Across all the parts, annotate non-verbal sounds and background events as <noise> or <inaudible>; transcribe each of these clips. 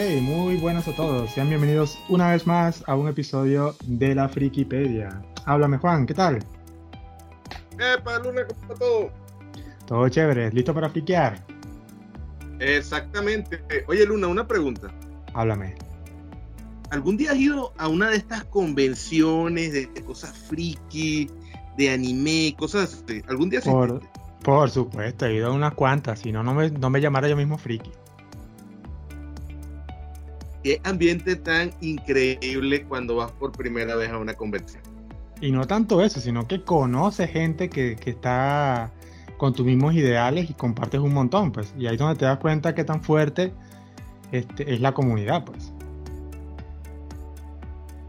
Muy buenas a todos. Sean bienvenidos una vez más a un episodio de la Frikipedia. Háblame, Juan, ¿qué tal? ¡Epa, Luna, cómo está todo? Todo chévere, ¿listo para friquear? Exactamente. Oye, Luna, una pregunta. Háblame. ¿Algún día has ido a una de estas convenciones de cosas friki, de anime, cosas así? ¿Algún día Por, por supuesto, he ido a unas cuantas, si no, no me, no me llamara yo mismo friki. Qué ambiente tan increíble cuando vas por primera vez a una convención. Y no tanto eso, sino que conoces gente que, que está con tus mismos ideales y compartes un montón, pues. Y ahí es donde te das cuenta que tan fuerte este, es la comunidad, pues.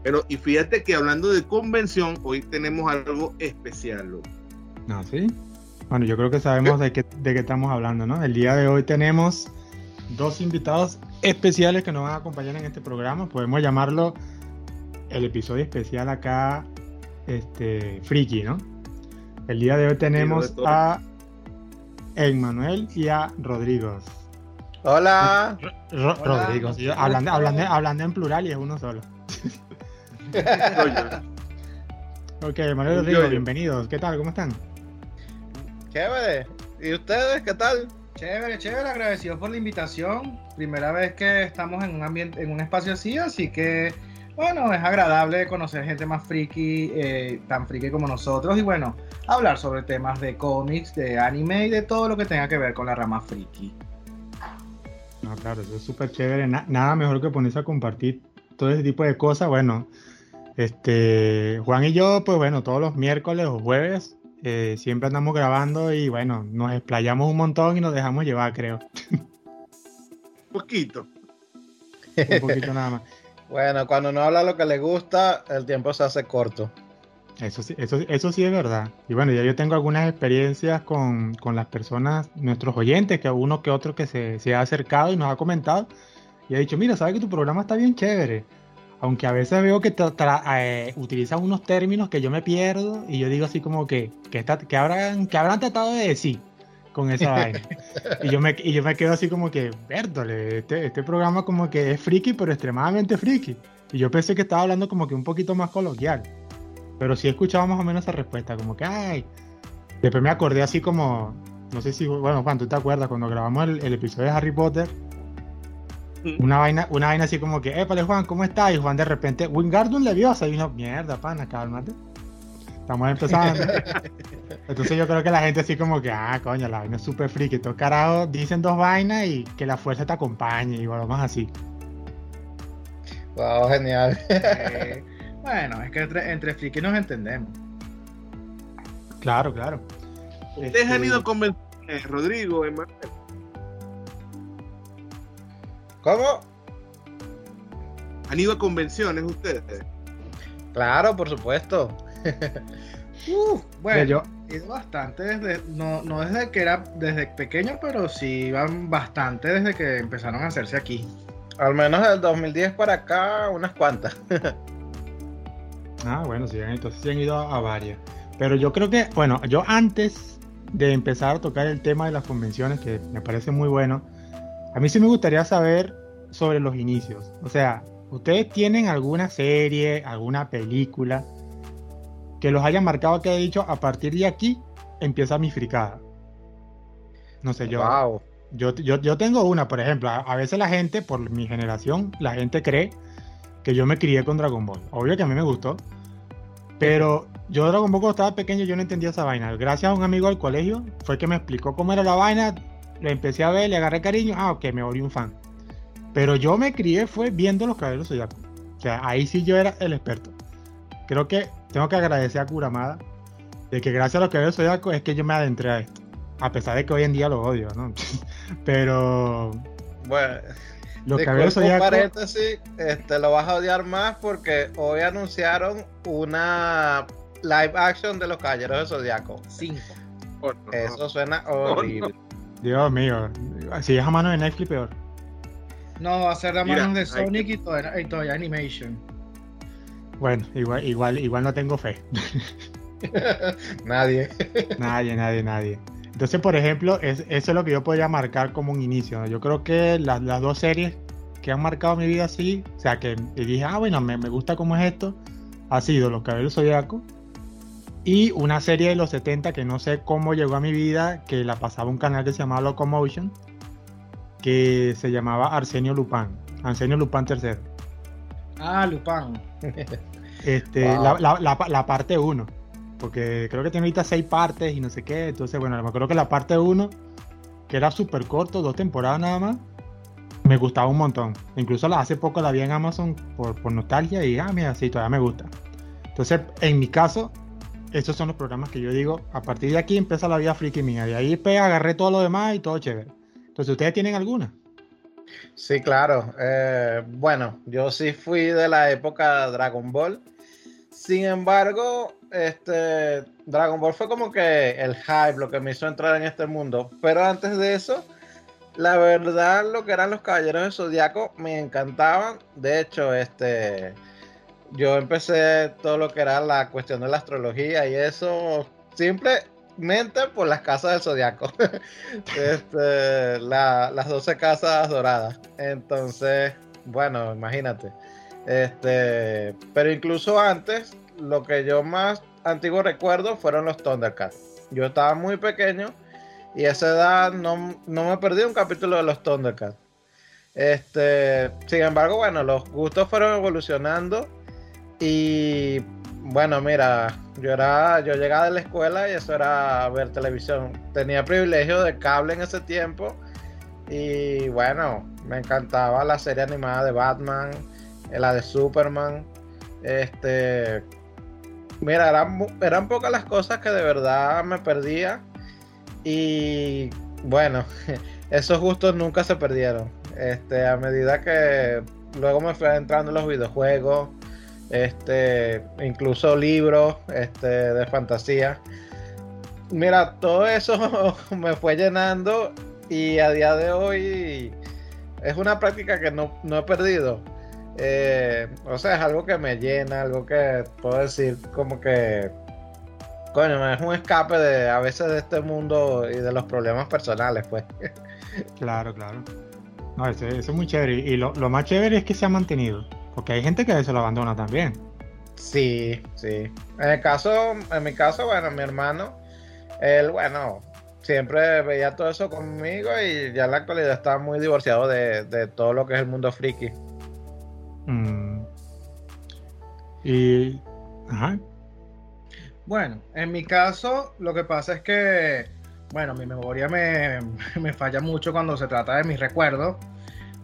Pero, y fíjate que hablando de convención, hoy tenemos algo especial. ¿no? ¿Ah, sí? Bueno, yo creo que sabemos <laughs> de qué, de qué estamos hablando, ¿no? El día de hoy tenemos dos invitados especiales que nos van a acompañar en este programa. Podemos llamarlo el episodio especial acá, este, Friki, ¿no? El día de hoy tenemos a Emmanuel y a Rodrigo. Hola. Ro Hola. Rodrigo, sí, hablando, hablando, hablando, en plural y es uno solo. <laughs> ok, Manuel Rodrigo, bienvenidos. ¿Qué tal? ¿Cómo están? Chévere. ¿Y ustedes qué tal? Chévere, chévere, agradecido por la invitación. Primera vez que estamos en un ambiente, en un espacio así, así que bueno, es agradable conocer gente más friki, eh, tan friki como nosotros, y bueno, hablar sobre temas de cómics, de anime y de todo lo que tenga que ver con la rama friki. No, claro, eso es súper chévere. Na nada mejor que ponerse a compartir todo ese tipo de cosas. Bueno, este, Juan y yo, pues bueno, todos los miércoles o jueves eh, siempre andamos grabando y bueno, nos explayamos un montón y nos dejamos llevar, creo. <laughs> Poquito. un poquito nada más. <laughs> Bueno, cuando no habla lo que le gusta, el tiempo se hace corto. Eso sí, eso, eso sí es verdad. Y bueno, ya yo tengo algunas experiencias con, con las personas, nuestros oyentes, que uno que otro que se, se, ha acercado y nos ha comentado y ha dicho, mira, sabes que tu programa está bien chévere. Aunque a veces veo que eh, utilizan unos términos que yo me pierdo y yo digo así como que, que, está, que, habrán, que habrán tratado de decir con esa <laughs> vaina. Y yo, me, y yo me quedo así como que, vértole, este, este programa como que es friki, pero extremadamente friki. Y yo pensé que estaba hablando como que un poquito más coloquial. Pero sí escuchaba más o menos esa respuesta, como que, ay. Después me acordé así como, no sé si, bueno, Juan, tú te acuerdas cuando grabamos el, el episodio de Harry Potter. <laughs> Una vaina, una vaina así como que, épale Juan, ¿cómo estás? Y Juan de repente, Wingardium Leviosa, y uno, mierda, pana, cálmate. Estamos empezando. <laughs> Entonces yo creo que la gente así como que, ah, coño, la vaina es súper friki. Estos carajos dicen dos vainas y que la fuerza te acompañe y bueno, más así. Wow, genial. Eh, <laughs> bueno, es que entre, entre friki nos entendemos. Claro, claro. ¿Ustedes este... han ido a convenciones, Rodrigo, Emanuel? ¿Cómo? ¿Han ido a convenciones ustedes? Claro, por supuesto. <laughs> uh, bueno, yo he ido bastante desde, no, no desde que era desde pequeño, pero sí iban bastante desde que empezaron a hacerse aquí. Al menos del 2010 para acá, unas cuantas. <laughs> ah, bueno, sí, entonces sí han ido a, a varias. Pero yo creo que, bueno, yo antes de empezar a tocar el tema de las convenciones, que me parece muy bueno, a mí sí me gustaría saber sobre los inicios. O sea, ¿ustedes tienen alguna serie, alguna película que los haya marcado que he dicho a partir de aquí empieza mi fricada? No sé, yo, wow. yo, yo, yo tengo una, por ejemplo, a, a, veces la gente, por mi generación, la gente cree que yo me crié con Dragon Ball. Obvio que a mí me gustó, pero yo Dragon Ball cuando estaba pequeño yo no entendía esa vaina. Gracias a un amigo del colegio fue que me explicó cómo era la vaina, le empecé a ver, le agarré cariño, ah, ok, me volví un fan. Pero yo me crié fue viendo los caballeros zodiacos. O sea, ahí sí yo era el experto. Creo que tengo que agradecer a Kuramada de que gracias a los caballeros zodiacos es que yo me adentré a esto. A pesar de que hoy en día lo odio, ¿no? <laughs> Pero. Bueno. Los caballeros zodiacos. paréntesis, este, lo vas a odiar más porque hoy anunciaron una live action de los caballeros de zodiaco. 5. Oh, no. Eso suena horrible. Oh, no. Dios mío, si es a mano de Netflix, peor. No, va a ser a mano de Sonic y Toy, y Toy Animation. Bueno, igual, igual, igual no tengo fe. <laughs> nadie. nadie, nadie, nadie. Entonces, por ejemplo, es, eso es lo que yo podría marcar como un inicio. ¿no? Yo creo que las, las, dos series que han marcado mi vida así, o sea, que dije, ah, bueno, me, me gusta cómo es esto, ha sido Los Caballeros Zodiaco y una serie de los 70 que no sé cómo llegó a mi vida, que la pasaba un canal que se llamaba Locomotion, que se llamaba Arsenio Lupin, Arsenio Lupin III. Ah, Lupin. Este, <laughs> la, la, la, la parte 1, porque creo que tiene ahorita seis partes y no sé qué, entonces bueno, me acuerdo que la parte 1, que era súper corto, dos temporadas nada más, me gustaba un montón. Incluso hace poco la vi en Amazon por, por nostalgia y, ah, mira, sí, todavía me gusta. Entonces, en mi caso, estos son los programas que yo digo, a partir de aquí empieza la vida friki mía. De ahí pues, agarré todo lo demás y todo chévere. Entonces, ¿ustedes tienen alguna? Sí, claro. Eh, bueno, yo sí fui de la época Dragon Ball. Sin embargo, este Dragon Ball fue como que el hype, lo que me hizo entrar en este mundo. Pero antes de eso, la verdad, lo que eran los Caballeros de Zodiaco me encantaban. De hecho, este yo empecé todo lo que era la cuestión de la astrología y eso simplemente por las casas del zodiaco. <laughs> este, las 12 casas doradas. Entonces, bueno, imagínate. Este, pero incluso antes, lo que yo más antiguo recuerdo fueron los Thundercats. Yo estaba muy pequeño y esa edad no, no me perdí un capítulo de los Thundercats. Este, sin embargo, bueno, los gustos fueron evolucionando y bueno, mira, yo era, yo llegaba de la escuela y eso era ver televisión. Tenía privilegio de cable en ese tiempo. Y bueno, me encantaba la serie animada de Batman, eh, la de Superman. Este. Mira, eran, eran pocas las cosas que de verdad me perdía. Y bueno, <laughs> esos gustos nunca se perdieron. Este, a medida que luego me fui entrando en los videojuegos este, incluso libros este, de fantasía. Mira, todo eso <laughs> me fue llenando y a día de hoy es una práctica que no, he perdido. Eh, o sea, es algo que me llena, algo que puedo decir como que, coño, es un escape de a veces de este mundo y de los problemas personales, pues. <laughs> Claro, claro. No, eso, es muy chévere. Y lo, lo más chévere es que se ha mantenido. Porque hay gente que se lo abandona también. Sí, sí. En el caso, en mi caso, bueno, mi hermano, él, bueno, siempre veía todo eso conmigo y ya en la actualidad está muy divorciado de, todo lo que es el mundo friki. Mm. Y. Ajá. Bueno, en mi caso, lo que pasa es que, bueno, mi memoria me, <laughs> me falla mucho cuando se trata de mis recuerdos.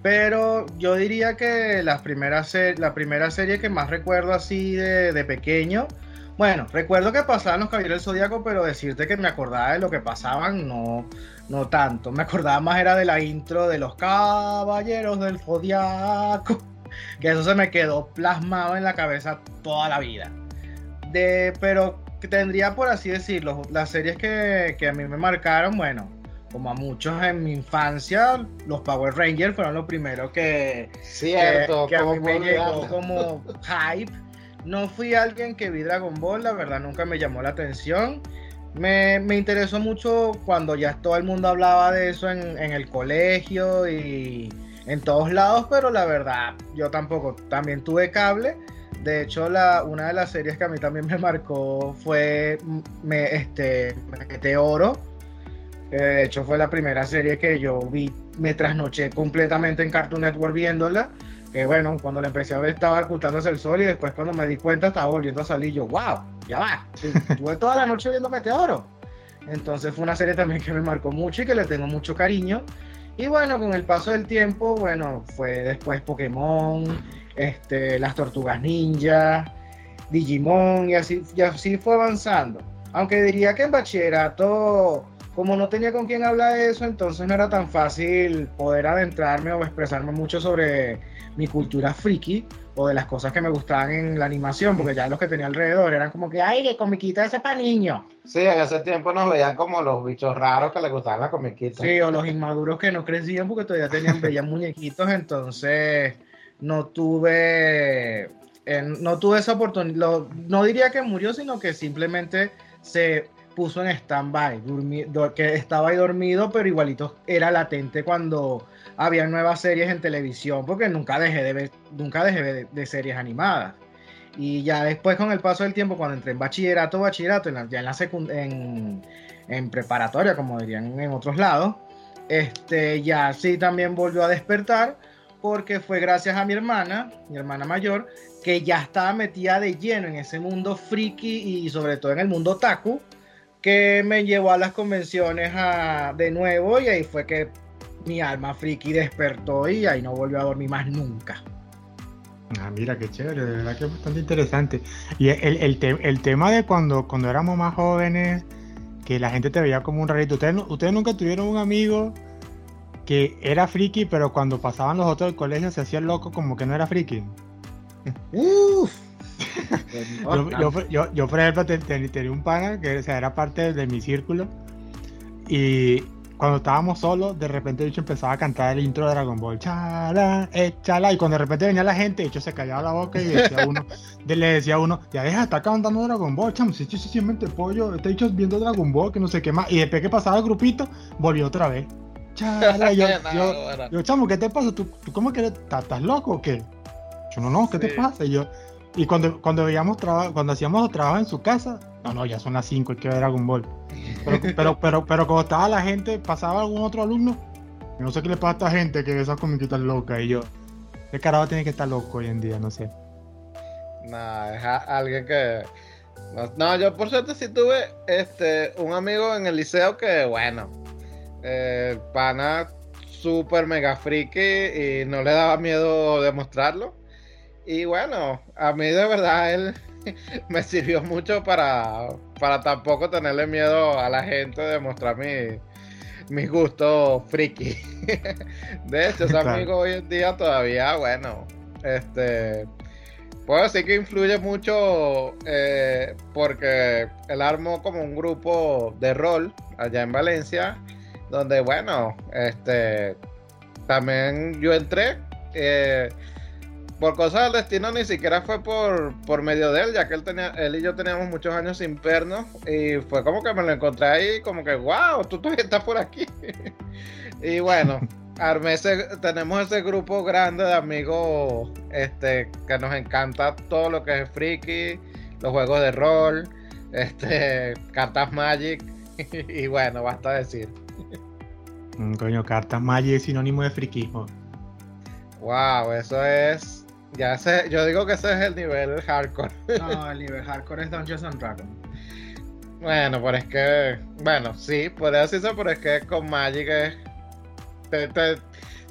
Pero yo diría que la primera serie que más recuerdo así de, pequeño, bueno, recuerdo que pasaban los Caballeros del Zodíaco, pero decirte que me acordaba de lo que pasaban, no, no tanto. Me acordaba más era de la intro de los Caballeros del Zodíaco, <laughs> que eso se me quedó plasmado en la cabeza toda la vida. De, pero tendría, por así decirlo, las series que, que a mí me marcaron, bueno, como a muchos en mi infancia, los Power Rangers fueron los primeros que, Cierto, que, a mí me llegó como hype. No fui alguien que vi Dragon Ball, la verdad nunca me llamó la atención. Me, me interesó mucho cuando ya todo el mundo hablaba de eso en, en, el colegio y en todos lados, pero la verdad yo tampoco. También tuve cable. De hecho, la, una de las series que a mí también me marcó fue me, este, De hecho, fue la primera serie que yo vi, me trasnoché completamente en Cartoon Network viéndola. Que bueno, cuando la empecé a ver estaba ocultándose el sol y después cuando me di cuenta estaba volviendo a salir. Yo, wow, ya va. Estuve toda la noche viendo Meteoro. Entonces fue una serie también que me marcó mucho y que le tengo mucho cariño. Y bueno, con el paso del tiempo, bueno, fue después Pokémon, este, las Tortugas Ninja, Digimon y así, y así fue avanzando. Aunque diría que en bachillerato como no tenía con quién hablar de eso, entonces no era tan fácil poder adentrarme o expresarme mucho sobre mi cultura friki o de las cosas que me gustaban en la animación, porque ya los que tenía alrededor eran como que, ay, que comiquita ese para niños. Sí, en ese tiempo nos veían como los bichos raros que les gustaban las comiquitas. Sí, o los inmaduros que no crecían porque todavía tenían bellas muñequitos, entonces no tuve, no tuve esa oportunidad, no diría que murió, sino que simplemente se puso en stand-by, que estaba ahí dormido, pero igualito era latente cuando había nuevas series en televisión, porque nunca dejé de ver, nunca dejé de, series animadas. Y ya después con el paso del tiempo, cuando entré en bachillerato, bachillerato, ya en la en, en preparatoria, como dirían en otros lados, este, ya sí también volvió a despertar porque fue gracias a mi hermana, mi hermana mayor, que ya estaba metida de lleno en ese mundo friki y sobre todo en el mundo taku, que me llevó a las convenciones de nuevo y ahí fue que mi alma friki despertó y ahí no volvió a dormir más nunca. Ah, mira, qué chévere, de verdad que es bastante interesante. Y el, tema de cuando, cuando éramos más jóvenes, que la gente te veía como un rarito. ¿Ustedes, ustedes nunca tuvieron un amigo que era friki, pero cuando pasaban los otros del colegio se hacía loco como que no era friki? Uf. Yo, yo, por ejemplo, tenía un pana que era parte de mi círculo y cuando estábamos solos, de repente el empezaba a cantar el intro de Dragon Ball, chala, échala, y cuando de repente venía la gente, hecho se callaba la boca y decía uno, le decía a uno, ya deja, está cantando Dragon Ball, chamo, si se siente pollo, está hecho viendo Dragon Ball, que no sé qué más, y después que pasaba el grupito, volvió otra vez. Chala, yo, <laughs> yo, chamo, ¿qué te pasa? ¿Tú, tú cómo que estás loco o qué? Yo no, no, ¿qué te pasa? Y yo, y cuando, cuando veíamos cuando hacíamos trabajo en su casa, no, no, ya son las 5, hay que ver Dragon Ball. Pero, <laughs> pero, pero, pero cuando estaba la gente, pasaba algún otro alumno, no sé qué le pasa a esta gente que esas comiquitas locas. Y yo, ¿qué carajo tiene que estar loco hoy en día? No sé. Nah, es alguien que. No, yo por suerte sí tuve este, un amigo en el liceo que, bueno, eh, pana super mega friki y no le daba miedo demostrarlo. Y bueno, a mí de verdad él <laughs> me sirvió mucho para, para tampoco tenerle miedo a la gente de mostrar mi, mis gustos friki. <laughs> De hecho, ese amigo hoy en día todavía, bueno, este, puedo decir que influye mucho eh, porque él armó como un grupo de rol allá en Valencia, donde, bueno, este, también yo entré. Eh, por cosas del destino ni siquiera fue por, por medio de él, ya que él tenía, él y yo teníamos muchos años sin vernos y fue como que me lo encontré ahí como que wow, tú todavía estás por aquí. <laughs> y bueno, <laughs> armé tenemos ese grupo grande de amigos este que nos encanta todo lo que es friki, los juegos de rol, este <laughs> cartas Magic y bueno, basta decir. Mm, coño, cartas Magic es sinónimo de friquismo. Wow, eso es ya sé, yo digo que ese es el nivel hardcore. No, el nivel hardcore es Dungeons and Dragons. Bueno, pero es que, bueno, sí, puede decirse, pero es que con Magic es...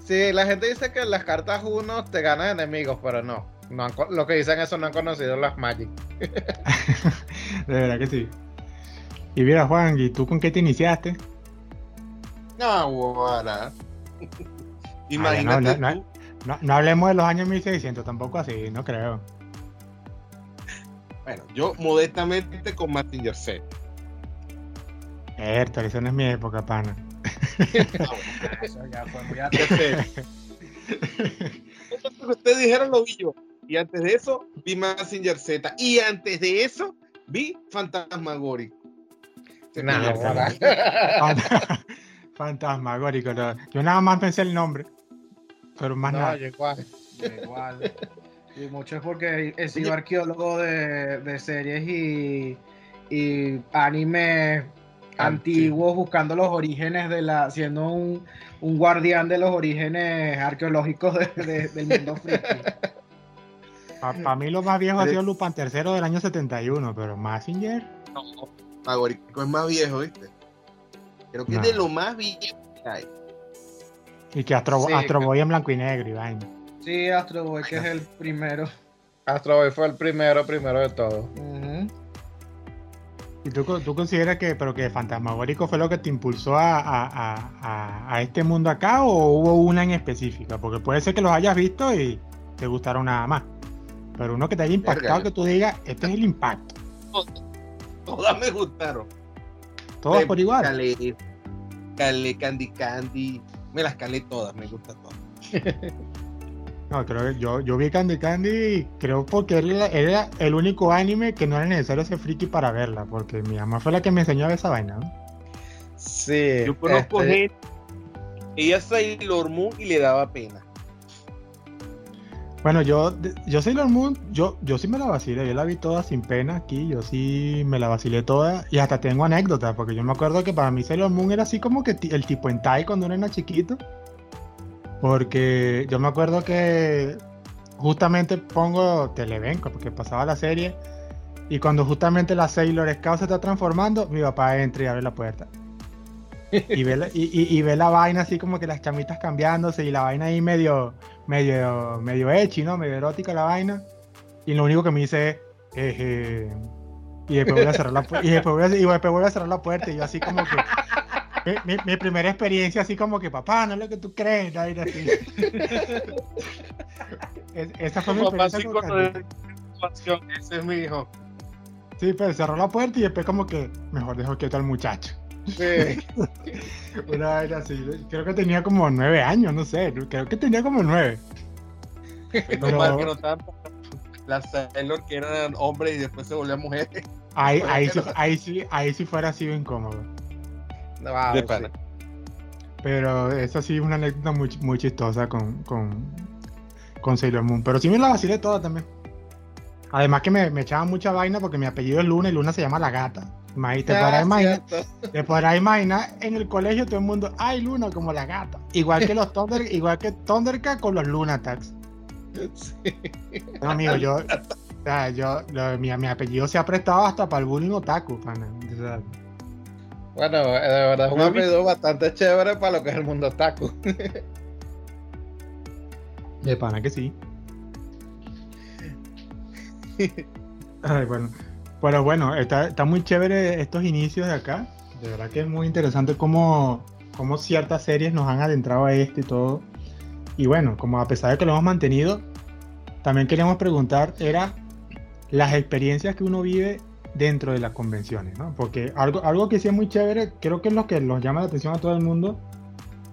sí, la gente dice que en las cartas uno te ganas enemigos, pero no. no lo que dicen eso no han conocido las Magic. <laughs> De verdad que sí. Y mira, Juan, ¿y tú con qué te iniciaste? No, bueno. Imagínate. No, hablemos de los años 1600, tampoco así, no creo. Bueno, yo modestamente con Martin Z. Esto, eso no es mi época, pana. eso ya fue muy Ustedes dijeron lo vi yo. Y antes de eso, vi Massinger Z. Y antes de eso, vi Fantasmagórico. <laughs> Fantasmagórico. Yo nada más pensé el nombre. Pero más nada. igual. igual. Y mucho es porque he sido arqueólogo de, series y, y animes antiguos buscando los orígenes de la. siendo un, guardián de los orígenes arqueológicos del mundo friki. Para mí lo más viejo ha sido Lupin III del año 71, pero Massinger. No, Magorico es más viejo, ¿viste? Creo que es de lo más viejo que hay. Y que Astro, Boy en blanco y negro, Iván. Sí, Astro Boy, que es el primero. Astro Boy fue el primero, primero de todo. ¿Y tú, tú, consideras que, pero que Fantasmagórico fue lo que te impulsó a, a, a, este mundo acá o hubo una en específica? Porque puede ser que los hayas visto y te gustaron nada más. Pero uno que te haya impactado, que tú digas, este es el impacto. Todas me gustaron. Todas por igual. Cale, Candy Candy, me las calé todas, me gusta todo. <laughs> No, creo que yo, yo vi Candy Candy, creo porque era, era el único anime que no era necesario ser friki para verla, porque mi mamá fue la que me enseñó a ver esa vaina, ¿no? Sí. Yo conozco este, gente. Ella Sailor Moon y le daba pena. Bueno, yo, yo Sailor Moon, yo, yo sí me la vacilé, yo la vi toda sin pena aquí, yo sí me la vacilé toda y hasta tengo anécdotas, porque yo me acuerdo que para mí Sailor Moon era así como que el tipo en Tai cuando era chiquito, porque yo me acuerdo que justamente pongo Televenco, porque pasaba la serie, y cuando justamente la Sailor Scout se está transformando, mi papá entra y abre la puerta. Y ve, la, y, y- y ve la vaina así como que las chamitas cambiándose y la vaina ahí medio, medio, medio echi, ¿no? Medio erótica la vaina. Y lo único que me dice es, y después vuelve a cerrar la puerta, y después vuelve a, y después vuelve a cerrar la puerta, y yo así como que, mi, mi- mi primera experiencia así como que, papá, no es lo que tú crees, vaina así. Es- esa fue mi Papá, experiencia sí, con ese es mi hijo. Sí, pero cerró la puerta y después como que, mejor dejo quieto al muchacho. Sí. Una vaina así, creo que tenía como nueve años, no sé, creo que tenía como nueve. Pero- mal que no estaban las Sailor que eran hombres y después se volvían mujeres. Ahí, ahí, sí, ahí, sí, ahí sí fuera sido incómodo. Wow, De sí. pana. Pero eso sí es una anécdota muy, muy chistosa con, con, con Sailor Moon. Pero sí me la vacilé toda también. Además que me, me echaban mucha vaina porque mi apellido es Luna y Luna se llama la gata. Imagi- Te Ah, podrás imaginar, te imaginar en el colegio todo el mundo, ay Luna como la gata. Igual que los Thunder, <laughs> igual que Thundercat con los Lunatax. Sí. No, amigo, yo, o sea, yo, lo- mi, mi apellido se ha prestado hasta para el bullying otaku, pana. O sea, Bueno, eh, de verdad es un apellido bastante chévere para lo que es el mundo taco. De pana que sí. <laughs> Ay, bueno. Pero bueno, está, está muy chévere estos inicios de acá. De verdad que es muy interesante cómo, cómo ciertas series nos han adentrado a esto y todo. Y bueno, como a pesar de que lo hemos mantenido, también queríamos preguntar, era las experiencias que uno vive dentro de las convenciones, ¿no? Porque algo, algo que sí es muy chévere, creo que es lo que nos llama la atención a todo el mundo,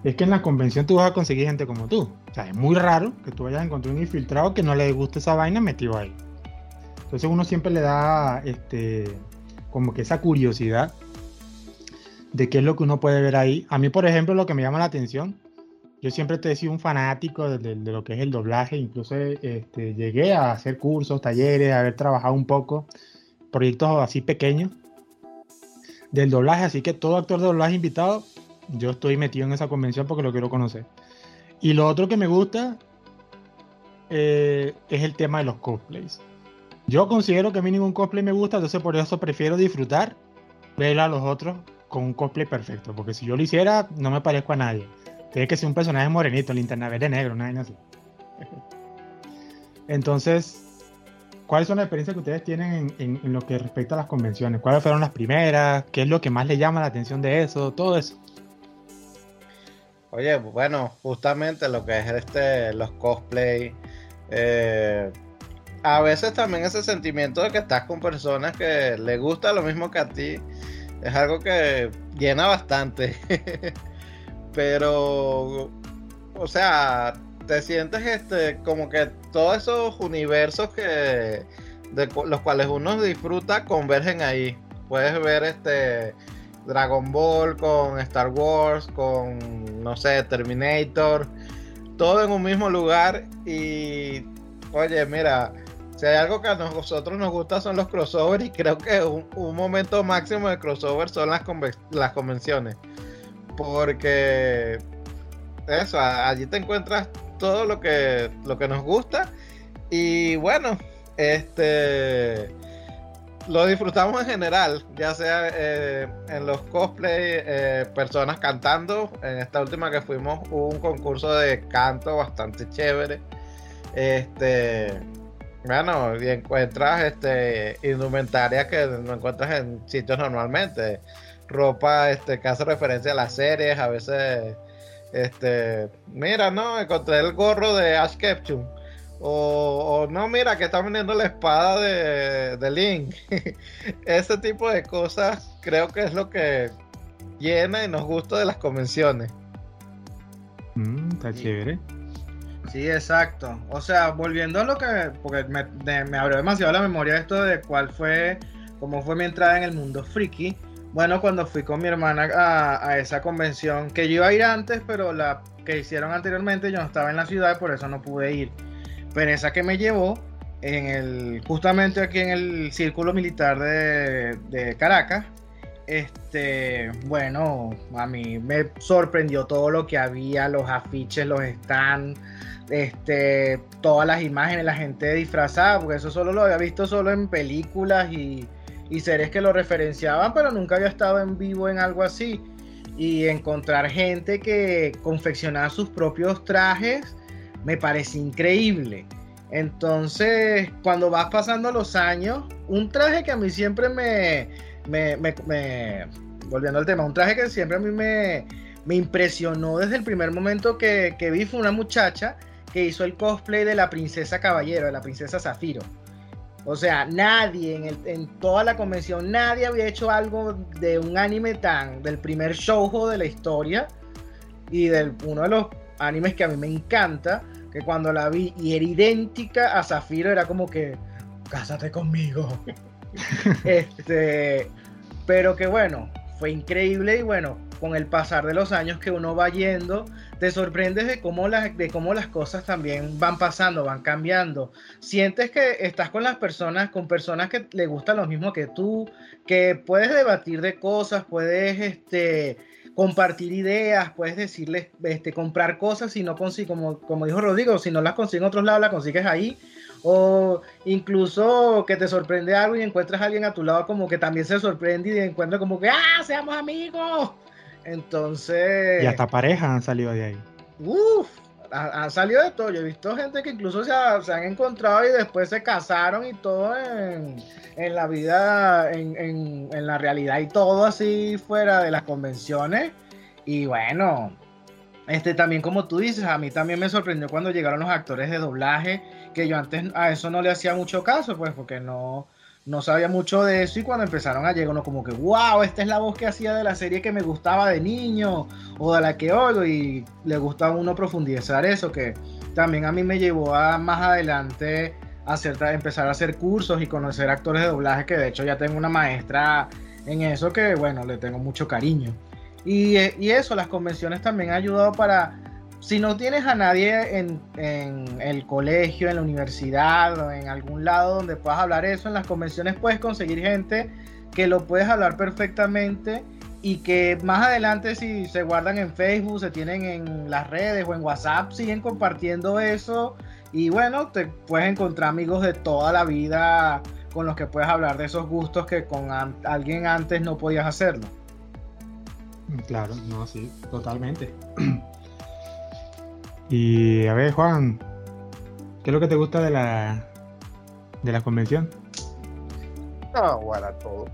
es que en la convención tú vas a conseguir gente como tú. O sea, es muy raro que tú vayas a encontrar un infiltrado que no le guste esa vaina metido ahí. Entonces uno siempre le da este como que esa curiosidad de qué es lo que uno puede ver ahí. A mí, por ejemplo, lo que me llama la atención, yo siempre te he sido un fanático de, lo que es el doblaje, incluso este, llegué a hacer cursos, talleres, a haber trabajado un poco, proyectos así pequeños del doblaje, así que todo actor de doblaje invitado, yo estoy metido en esa convención porque lo quiero conocer. Y lo otro que me gusta eh, es el tema de los cosplays. Yo considero que a mí ningún cosplay me gusta, entonces por eso prefiero disfrutar, ver a los otros con un cosplay perfecto, porque si yo lo hiciera, no me parezco a nadie. Tiene que ser un personaje morenito, linterna verde negro, una vaina así. <laughs> Entonces, ¿cuáles son las experiencias que ustedes tienen en, lo que respecta a las convenciones? ¿Cuáles fueron las primeras? ¿Qué es lo que más les llama la atención de eso? Todo eso. Oye, bueno, justamente lo que es este, los cosplay. eh, a veces también ese sentimiento de que estás con personas que les gusta lo mismo que a ti es algo que llena bastante. <laughs> Pero, o sea, te sientes este como que todos esos universos que de los cuales uno disfruta convergen ahí. Puedes ver este Dragon Ball con Star Wars, con no sé, Terminator, todo en un mismo lugar y oye, mira, si hay algo que a nosotros nos gusta son los crossovers y creo que un, un momento máximo de crossover son las, conve- las convenciones. Porque eso, allí te encuentras todo lo que, lo que nos gusta. Y bueno, este lo disfrutamos en general, ya sea eh, en los cosplay, eh, personas cantando. En esta última que fuimos hubo un concurso de canto bastante chévere. Este, bueno, y encuentras este indumentaria que no encuentras en sitios normalmente. Ropa este, que hace referencia a las series, a veces este, mira, no, encontré el gorro de Ash Ketchum. O, o no, mira, que está vendiendo la espada de, de Link. <laughs> Ese tipo de cosas creo que es lo que llena y nos gusta de las convenciones. Mm, está chévere. Sí, exacto. O sea, volviendo a lo que, porque me, abrió demasiado la memoria esto de cuál fue, cómo fue mi entrada en el mundo friki. Bueno, cuando fui con mi hermana a, esa convención, que yo iba a ir antes, pero la que hicieron anteriormente yo no estaba en la ciudad, por eso no pude ir. Pero esa que me llevó, en el, justamente aquí en el Círculo Militar de, de Caracas, este, bueno, a mí me sorprendió todo lo que había, los afiches, los stands, este, todas las imágenes, la gente disfrazada, porque eso solo lo había visto solo en películas y, y series que lo referenciaban, pero nunca había estado en vivo en algo así. Y encontrar gente que confeccionaba sus propios trajes me parece increíble. Entonces, cuando vas pasando los años, un traje que a mí siempre me, me, me, volviendo al tema, un traje que siempre a mí me, me impresionó desde el primer momento que, que, vi fue una muchacha que hizo el cosplay de la princesa caballero, de la princesa Zafiro. O sea, nadie en, el, en toda la convención, nadie había hecho algo de un anime tan, del primer shoujo de la historia y de uno de los animes que a mí me encanta, que cuando la vi y era idéntica a Zafiro, era como que, cásate conmigo. <laughs> este, pero que bueno, fue increíble y bueno, con el pasar de los años que uno va yendo, te sorprendes de cómo, las, de cómo las cosas también van pasando, van cambiando. Sientes que estás con las personas, con personas que le gustan lo mismo que tú, que puedes debatir de cosas, puedes este, compartir ideas, puedes decirles, este, comprar cosas si no consigues, como, como dijo Rodrigo, si no las consigues en otros lados, las consigues ahí. O incluso que te sorprende algo y encuentras a alguien a tu lado como que también se sorprende y encuentra como que, ¡ah, seamos amigos! Entonces... Y hasta parejas han salido de ahí. Uf, han salido de todo. Yo he visto gente que incluso se, se han encontrado y después se casaron y todo en, en la vida, en, en, en, la realidad y todo así fuera de las convenciones. Y bueno, este también como tú dices, a mí también me sorprendió cuando llegaron los actores de doblaje, que yo antes a eso no le hacía mucho caso, pues porque no, no sabía mucho de eso y cuando empezaron a llegar uno como que, wow, esta es la voz que hacía de la serie que me gustaba de niño o de la que oigo y le gusta a uno profundizar eso, que también a mí me llevó a más adelante hacer, empezar a hacer cursos y conocer actores de doblaje, que de hecho ya tengo una maestra en eso que, bueno, le tengo mucho cariño. Y, y eso, las convenciones también han ayudado para si no tienes a nadie en, el colegio, en la universidad o en algún lado donde puedas hablar eso, en las convenciones puedes conseguir gente que lo puedes hablar perfectamente y que más adelante si se guardan en Facebook, se tienen en las redes o en WhatsApp, siguen compartiendo eso y bueno, te puedes encontrar amigos de toda la vida con los que puedes hablar de esos gustos que con alguien antes no podías hacerlo. Claro, no, sí, totalmente. <clears throat> Y a ver, Juan, ¿qué es lo que te gusta de la de la convención? No, bueno, todo.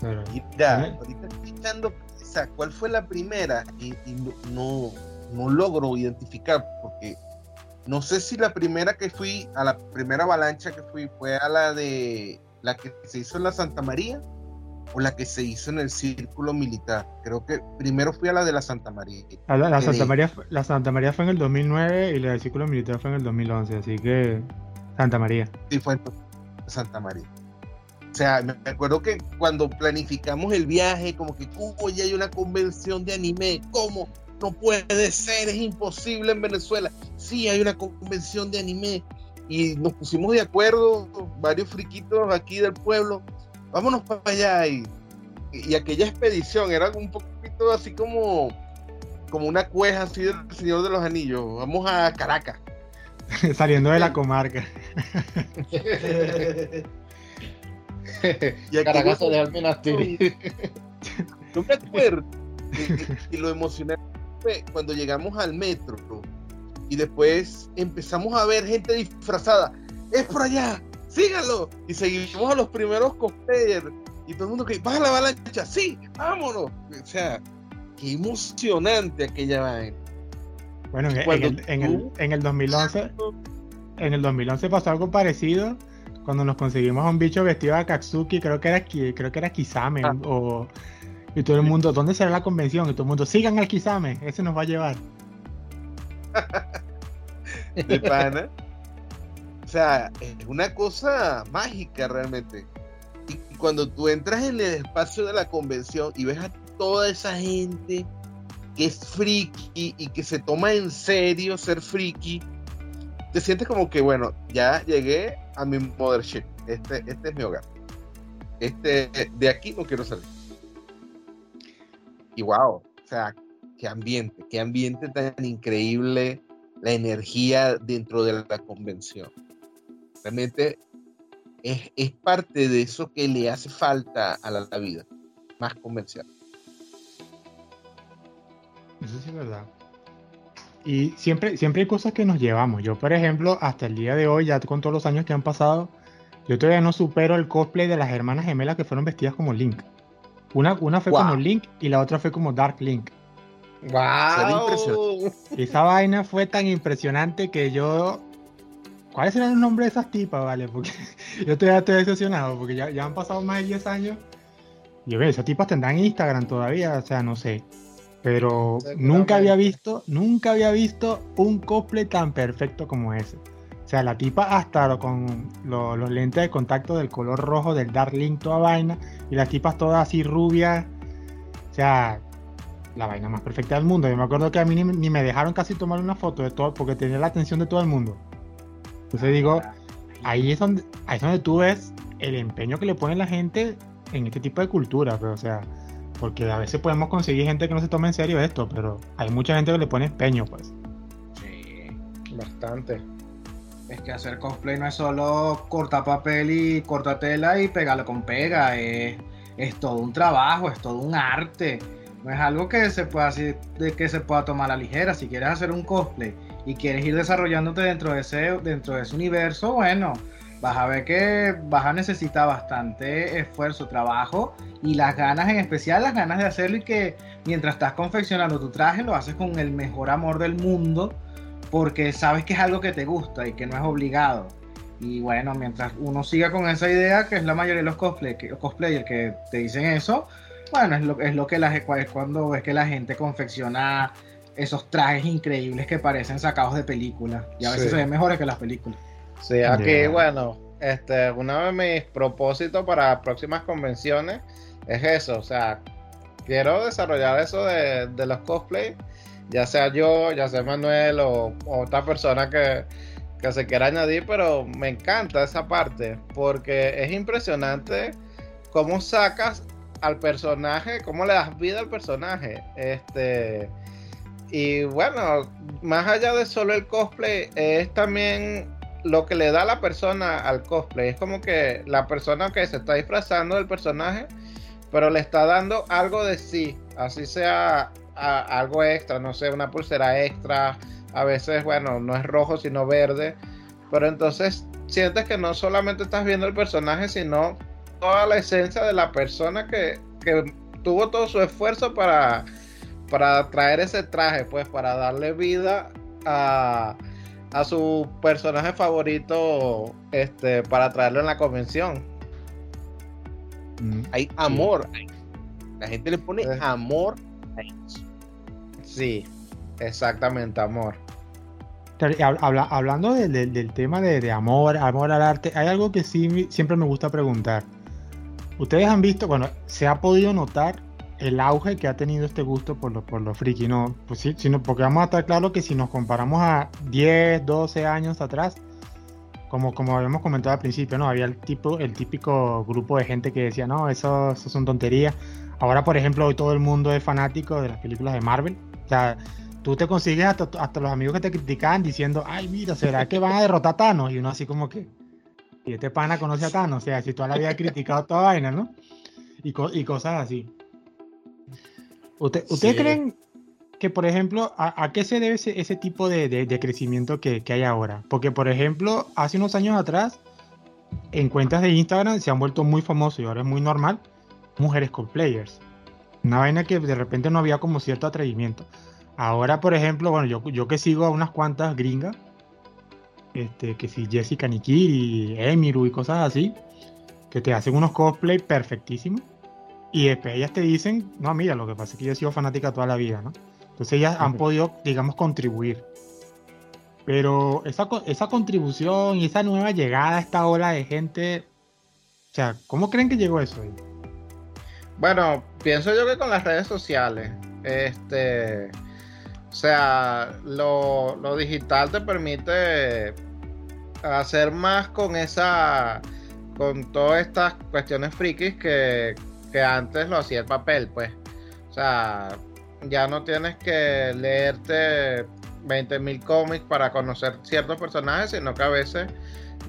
Pero, Mira, ahorita estoy echando cuál fue la primera y, y no, no, logro identificar porque no sé si la primera que fui, a la primera avalancha que fui fue a la de la que se hizo en la Santa María o la que se hizo en el círculo militar. Creo que primero fui a la de la Santa María. La, Santa, María la Santa María fue en el 2009 y la del círculo militar fue en el 2011, así que Santa María. Sí, fue en Santa María. O sea, me acuerdo que cuando planificamos el viaje, como que, ¿cómo ya hay una convención de anime? ¿Cómo? No puede ser, es imposible en Venezuela. Sí, hay una convención de anime. Y nos pusimos de acuerdo, varios friquitos aquí del pueblo, vámonos para allá. Y, y aquella expedición era un poquito así como, como una cueja así del Señor de los Anillos. Vamos a Caracas. <laughs> Saliendo de la comarca. <laughs> y Caracas de Almenastiri. <laughs> No me acuerdo. Y, y lo emocionante fue cuando llegamos al metro y después empezamos a ver gente disfrazada. Es por allá, síganlo. Y seguimos a los primeros cosplayers. Y todo el mundo que, baja la avalancha, sí, vámonos. O sea, qué emocionante aquella vaina. Bueno, en, el, en, el, en el 2011, en el 2011 pasó algo parecido cuando nos conseguimos a un bicho vestido de Katsuki, creo que era creo que era Kisame ah. o y todo el mundo, ¿dónde será la convención? Y todo el mundo, sigan al Kisame, ese nos va a llevar. <laughs> De pana. O sea, es una cosa mágica realmente. Y cuando tú entras en el espacio de la convención y ves a toda esa gente que es friki y que se toma en serio ser friki, te sientes como que, bueno, ya llegué a mi mothership. Este, este es mi hogar. Este, de aquí no quiero salir. Y wow, o sea, qué ambiente, qué ambiente tan increíble, la energía dentro de la convención. Realmente es, es parte de eso que le hace falta a la, la vida, más comercial. Eso sí es verdad. Y siempre, siempre hay cosas que nos llevamos. Yo, por ejemplo, hasta el día de hoy, ya con todos los años que han pasado, yo todavía no supero el cosplay de las hermanas gemelas que fueron vestidas como Link. Una, una fue Wow. como Link y la otra fue como Dark Link. ¡Wow! Esa vaina fue tan impresionante que yo. ¿Cuáles eran los nombres de esas tipas, vale? Porque <laughs> yo todavía estoy decepcionado, porque ya, ya han pasado más de 10 años. Yo veo, esas tipas tendrán Instagram todavía, o sea, no sé. Pero nunca había visto, nunca había visto un cosplay tan perfecto como ese. O sea, la tipa hasta lo- con lo- los lentes de contacto del color rojo del Dark Link, toda vaina. Y las tipas todas así rubias. O sea, la vaina más perfecta del mundo. Yo me acuerdo que a mí ni, ni me dejaron casi tomar una foto de todo, porque tenía la atención de todo el mundo. Entonces digo, ahí es donde, ahí es donde tú ves el empeño que le pone la gente en este tipo de cultura, pero o sea, porque a veces podemos conseguir gente que no se tome en serio esto, pero hay mucha gente que le pone empeño, pues. Sí. Bastante. Es que hacer cosplay no es solo cortar papel y cortar tela y pegarlo con pega, es, es todo un trabajo, es todo un arte. No es algo que se pueda así- de que se pueda tomar a la ligera. Si quieres hacer un cosplay y quieres ir desarrollándote dentro de ese, dentro de ese universo, bueno, vas a ver que vas a necesitar bastante esfuerzo, trabajo y las ganas, en especial las ganas de hacerlo y que mientras estás confeccionando tu traje lo haces con el mejor amor del mundo porque sabes que es algo que te gusta y que no es obligado. Y bueno, mientras uno siga con esa idea, que es la mayoría de los, cosplayers que te dicen eso, bueno, es lo, es lo que es cuando ves que la gente confecciona esos trajes increíbles que parecen sacados de películas. Y a veces Sí. se ven mejores que las películas. Sí, aquí, bueno, este, uno de mis propósitos para próximas convenciones es eso, o sea, quiero desarrollar eso de, de los cosplay, ya sea yo, ya sea Manuel o, o otra persona que, que se quiera añadir, pero me encanta esa parte, porque es impresionante cómo sacas al personaje, cómo le das vida al personaje, este... Y bueno, más allá de solo el cosplay, es también lo que le da la persona al cosplay. Es como que la persona que se está disfrazando del personaje, pero le está dando algo de sí, así sea algo extra, no sé, una pulsera extra. A veces, bueno, no es rojo, sino verde. Pero entonces sientes que no solamente estás viendo el personaje, sino toda la esencia de la persona que, que tuvo todo su esfuerzo para, para traer ese traje, pues para darle vida a, a su personaje favorito este, para traerlo en la convención. Mm. Hay amor. La gente le pone Eh. amor a eso. Sí, exactamente, amor. Habla- hablando de- de- del tema de, de amor, amor al arte, hay algo que sí siempre me gusta preguntar. Ustedes han visto, bueno, se ha podido notar el auge que ha tenido este gusto por lo, por lo friki, ¿no? Pues sí, sino porque vamos a estar claro que si nos comparamos a 10, 12 años atrás, como, como habíamos comentado al principio, ¿no? Había el, tipo, el típico grupo de gente que decía, no, eso, eso son tonterías. Ahora, por ejemplo, hoy todo el mundo es fanático de las películas de Marvel. O sea, tú te consigues hasta, hasta los amigos que te criticaban diciendo, ay, mira, ¿será que van a derrotar a Thanos? Y uno así como que, y este pana conoce a Thanos, o sea, si toda la vida ha criticado toda vaina, ¿no? Y cosas así. ¿Usted- ¿Ustedes Sí. creen que, por ejemplo, a, a qué se debe ese, ese tipo de, de- de crecimiento que, que hay ahora? Porque, por ejemplo, hace unos años atrás, en cuentas de Instagram se han vuelto muy famosos y ahora es muy normal, mujeres cosplayers. Una vaina que de repente no había como cierto atrevimiento. Ahora, por ejemplo, bueno, yo, yo que sigo a unas cuantas gringas, este, que si Jessica Nikiri, Emiru y cosas así, que te hacen unos cosplay perfectísimos. Y después ellas te dicen, no, mira, lo que pasa es que yo he sido fanática toda la vida, ¿no? Entonces ellas han podido, digamos, contribuir. Pero esa, esa contribución y esa nueva llegada a esta ola de gente, o sea, ¿cómo creen que llegó eso? Bueno, pienso yo que con las redes sociales, este, o sea, lo, lo digital te permite hacer más con esa, con todas estas cuestiones frikis que, que antes lo hacía el papel, pues. O sea, ya no tienes que leerte 20.000 cómics para conocer ciertos personajes, sino que a veces,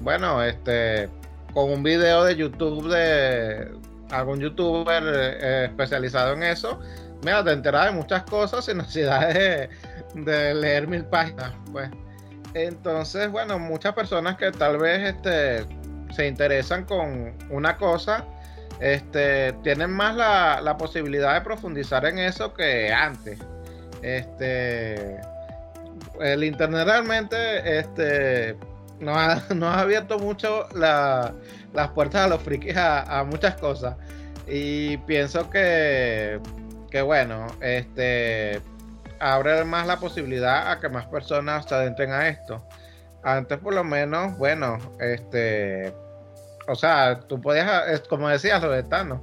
bueno, este, con un video de YouTube de algún youtuber eh, especializado en eso, mira, te enteras de muchas cosas sin necesidad de, de leer mil páginas, pues. Entonces, bueno, muchas personas que tal vez este, se interesan con una cosa, este, tienen más la, la posibilidad de profundizar en eso que antes. Este, el internet realmente este, nos, ha, <laughs> abierto mucho las puertas a los frikis a, muchas cosas. Y pienso que, que bueno, este, abre más la posibilidad a que más personas se adentren a esto. Antes por lo menos, bueno, este, o sea, tú podías, como decías lo de Thanos,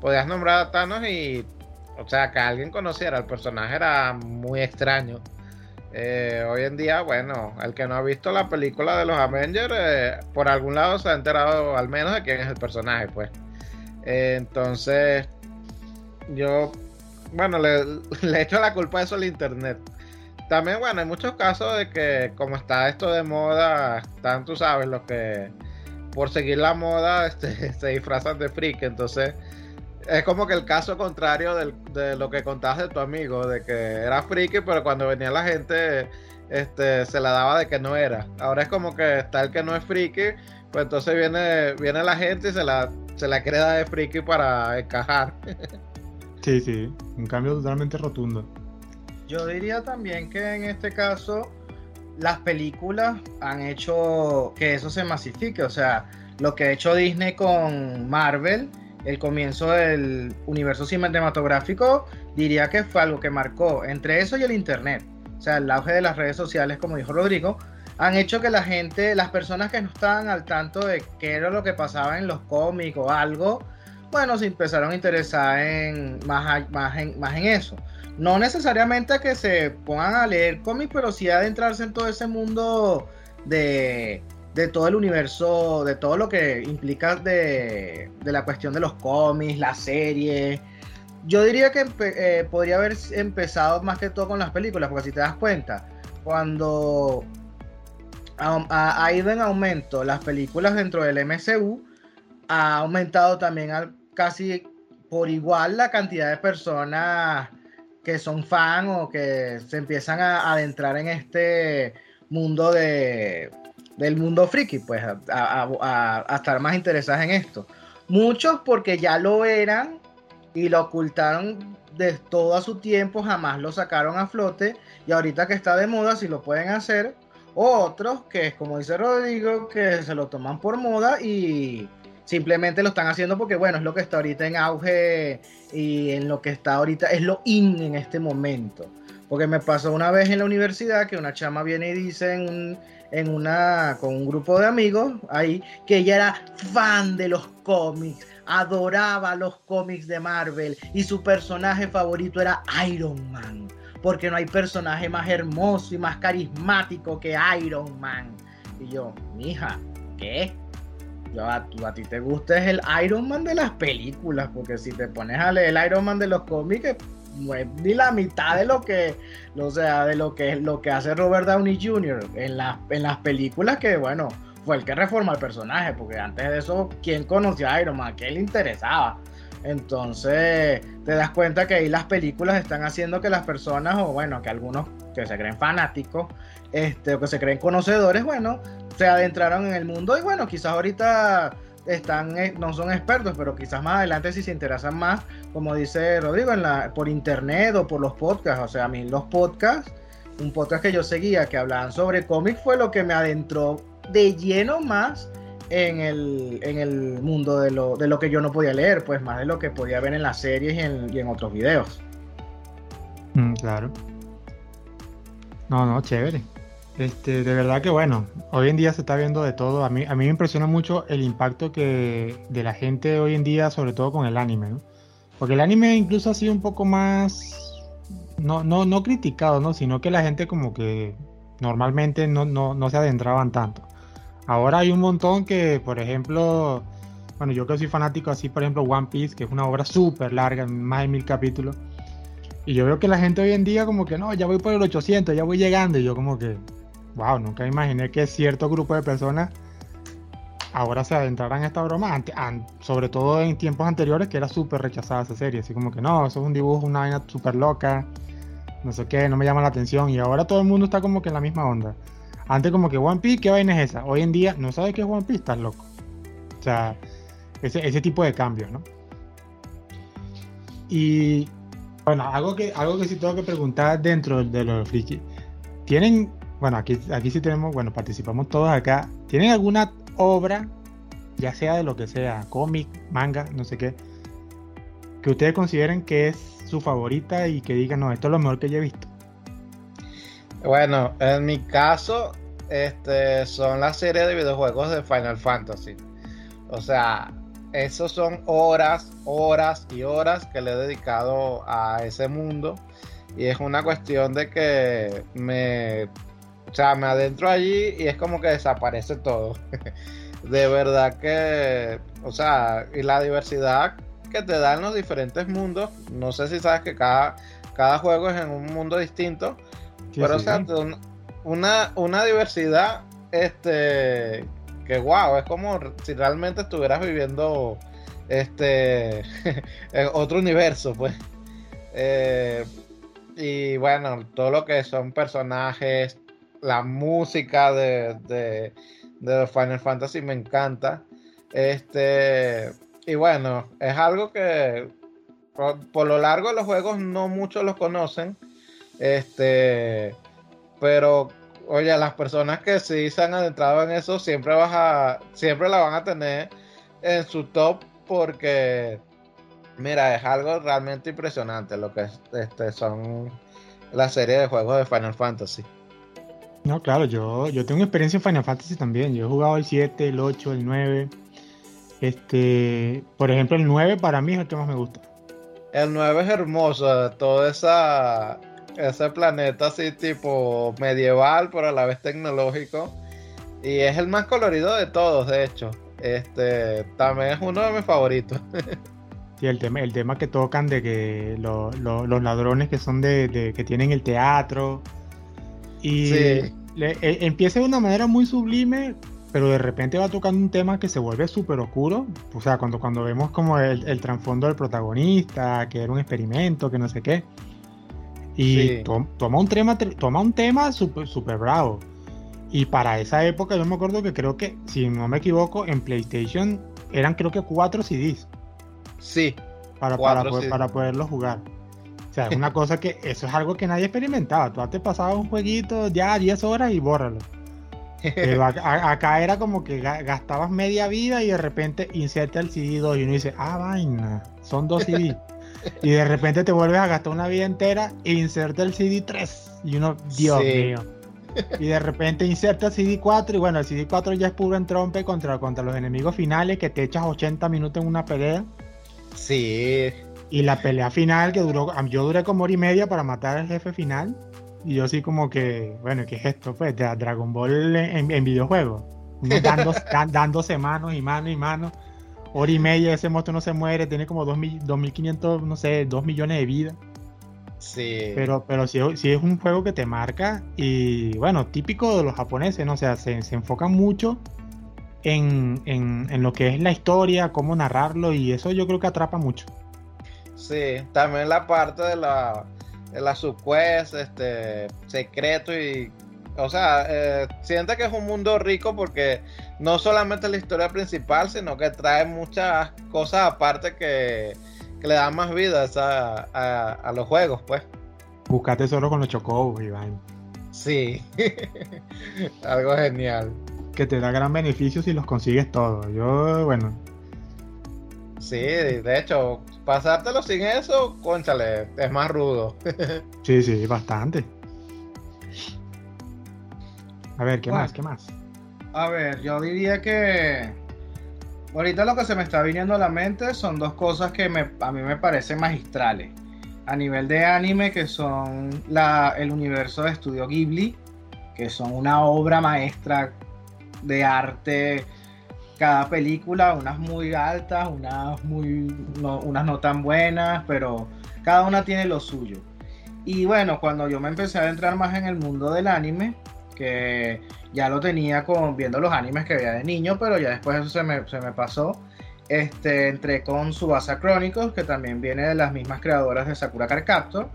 podías nombrar a Thanos y, o sea, que alguien conociera al personaje era muy extraño. Eh, hoy en día, bueno, el que no ha visto la película de los Avengers, eh, por algún lado se ha enterado al menos de quién es el personaje, pues. Eh, entonces, yo, bueno, le, <laughs> le echo la culpa a eso al internet. También, bueno, hay muchos casos de que como está esto de moda, están, tú sabes, los que por seguir la moda <laughs> este, se disfrazan de freak, entonces es como que el caso contrario de lo que contabas de tu amigo, de que era friki, pero cuando venía la gente este, se la daba de que no era. Ahora es como que está el que no es friki, pues entonces viene, viene la gente y se la, se la de friki para encajar. <laughs> Sí, sí, un cambio totalmente rotundo. Yo diría también que en este caso las películas han hecho que eso se masifique, o sea, lo que ha hecho Disney con Marvel el comienzo del universo cinematográfico, diría que fue algo que marcó entre eso y el Internet. O sea, el auge de las redes sociales, como dijo Rodrigo, han hecho que la gente, las personas que no estaban al tanto de qué era lo que pasaba en los cómics o algo, bueno, se empezaron a interesar en más, en, más en eso. No necesariamente que se pongan a leer cómics, pero sí adentrarse en todo ese mundo de, de todo el universo, de todo lo que implica de, la cuestión de los cómics, la serie. Yo diría que eh, podría haber empezado más que todo con las películas, porque si te das cuenta, cuando ha, ido en aumento las películas dentro del MCU, ha aumentado también casi por igual la cantidad de personas que son fan o que se empiezan a adentrar en este mundo de, del mundo friki, pues a, estar más interesadas en esto. Muchos porque ya lo eran y lo ocultaron de todo a su tiempo, jamás lo sacaron a flote y ahorita que está de moda, si lo pueden hacer. Otros que como dice Rodrigo, que se lo toman por moda y simplemente lo están haciendo porque bueno, es lo que está ahorita en auge y en lo que está ahorita, es lo in en este momento. Porque me pasó una vez en la universidad que una chama viene y dice en en una con un grupo de amigos ahí que ella era fan de los cómics, adoraba los cómics de Marvel y su personaje favorito era Iron Man, porque no hay personaje más hermoso y más carismático que Iron Man. Y yo, mija, ¿qué? Yo, a, a ti te gusta es el Iron Man de las películas, porque si te pones a leer el Iron Man de los cómics, ni la mitad de lo que, o sea, de lo que, lo que hace Robert Downey Jr. en, en las películas que, bueno, fue el que reforma el personaje, porque antes de eso, ¿quién conocía a Iron Man? ¿Qué le interesaba? Entonces, te das cuenta que ahí las películas están haciendo que las personas, o bueno, que algunos que se creen fanáticos, este, o que se creen conocedores, bueno, se adentraron en el mundo y bueno, quizás ahorita están, eh, no son expertos, pero quizás más adelante si se interesan más, como dice Rodrigo, en la, por internet o por los podcasts. O sea, a mí los podcasts, un podcast que yo seguía que hablaban sobre cómics fue lo que me adentró de lleno más en el, en el mundo de lo, de lo que yo no podía leer, pues más de lo que podía ver en las series y en, otros videos. Mm, claro. No, no, chévere. Este, de verdad que bueno, hoy en día se está viendo de todo. A mí, a mí me impresiona mucho el impacto que de la gente hoy en día, sobre todo con el anime, ¿no? Porque el anime incluso ha sido un poco más, no, no, no criticado, ¿no? Sino que la gente como que normalmente no, no, no se adentraban tanto. Ahora hay un montón que, por ejemplo, bueno, yo que soy fanático así, por ejemplo, One Piece, que es una obra súper larga, más de mil capítulos. Y yo veo que la gente hoy en día como que no, ya voy por el 800, ya voy llegando. Y yo como que, wow, nunca imaginé que cierto grupo de personas ahora se adentraran en esta broma, sobre todo en tiempos anteriores que era súper rechazada esa serie, así como que no, eso es un dibujo, una vaina súper loca, no sé qué, no me llama la atención, y ahora todo el mundo está como que en la misma onda. Antes como que One Piece, ¿qué vaina es esa? Hoy en día, ¿no sabes qué es One Piece? Estás loco. O sea, ese, ese tipo de cambios, ¿no? Y bueno, algo que, algo que sí tengo que preguntar dentro de los friki. ¿Tienen bueno, aquí, aquí sí tenemos, bueno, participamos todos acá. ¿Tienen alguna obra, ya sea de lo que sea, cómic, manga, no sé qué, que ustedes consideren que es su favorita y que digan, no, esto es lo mejor que yo he visto? Bueno, en mi caso, este, son las series de videojuegos de Final Fantasy. O sea, esos son horas, horas y horas que le he dedicado a ese mundo. Y es una cuestión de que me o sea, me adentro allí y es como que desaparece todo. <laughs> de verdad que, o sea, y la diversidad que te dan los diferentes mundos, no sé si sabes que cada, cada juego es en un mundo distinto, pero o sea, una, una diversidad, este, que wow, es como si realmente estuvieras viviendo, este, <laughs> en otro universo, pues. Eh, y bueno, todo lo que son personajes, la música de, de, Final Fantasy me encanta. Este, y bueno, es algo que por, lo largo de los juegos no muchos los conocen. Este, pero oye, las personas que sí se han adentrado en eso siempre vas a, siempre la van a tener en su top porque mira, es algo realmente impresionante lo que este, son la serie de juegos de Final Fantasy. No, claro, yo, yo tengo experiencia en Final Fantasy también. Yo he jugado el 7, el 8, el 9. Este, por ejemplo, el 9 para mí es el que más me gusta. El 9 es hermoso, todo esa, ese planeta así tipo medieval, pero a la vez tecnológico. Y es el más colorido de todos, de hecho. Este, también es uno de mis favoritos. <laughs> Sí, el tema, el tema que tocan de que los ladrones que son de, que tienen el teatro, y e, empieza de una manera muy sublime, pero de repente va tocando un tema que se vuelve súper oscuro. O sea, cuando, cuando vemos como el, el trasfondo del protagonista, que era un experimento, que no sé qué. Y toma un tema, toma un tema súper super bravo. Y para esa época yo me acuerdo que creo que, si no me equivoco, en PlayStation eran creo que cuatro CDs. Sí. Para, para, para poderlo jugar. O sea, es una cosa que eso es algo que nadie experimentaba. Tú te pasabas un jueguito ya 10 horas y bórralo. Pero acá era como que gastabas media vida y de repente inserta el CD 2 y uno dice, ah, vaina, son dos CD. y de repente te vuelves a gastar una vida entera e inserta el CD 3 y uno, Dios mío. Y de repente inserta el CD 4 y bueno, el CD 4 ya es puro entrompe contra, contra los enemigos finales que te echas 80 minutos en una pelea. Sí. Y la pelea final que duró, yo duré como hora y media para matar al jefe final. Y yo sí como que, bueno, ¿qué es esto? Pues de Dragon Ball en, en videojuegos. <laughs> dándose, manos y manos y manos. Hora y media, ese monstruo no se muere, tiene como 2.500, no sé, 2 millones de vidas. Sí. Pero, pero sí, es un juego que te marca y bueno, típico de los japoneses, ¿no? O sea, se, se enfocan mucho en, en, en, lo que es la historia, cómo narrarlo y eso yo creo que atrapa mucho. Sí, también la parte de la, de la subquest, este, secreto y... O sea, eh, siente que es un mundo rico porque no solamente la historia principal, sino que trae muchas cosas aparte que, le dan más vida a, a, los juegos, pues. Buscate solo con los chocobos, Iván. Sí, <laughs> algo genial. Que te da gran beneficio si los consigues todos. Yo, bueno. Sí, de hecho, pasártelo sin eso, conchale, es más rudo. <laughs> sí, sí, bastante. A ver, ¿qué Bueno. más? ¿Qué más? A ver, yo diría que ahorita lo que se me está viniendo a la mente son dos cosas que me- a mí me parecen magistrales. A nivel de anime, que son la, el universo de Estudio Ghibli, que son una obra maestra de arte. Cada película, unas muy altas, unas muy no, unas no tan buenas, pero cada una tiene lo suyo. Y bueno, cuando yo me empecé a adentrar más en el mundo del anime, que ya lo tenía con viendo los animes que veía de niño, pero ya después eso se me, se me pasó. Este, entré con Subasa Chronicles, que también viene de las mismas creadoras de Sakura Card Captor.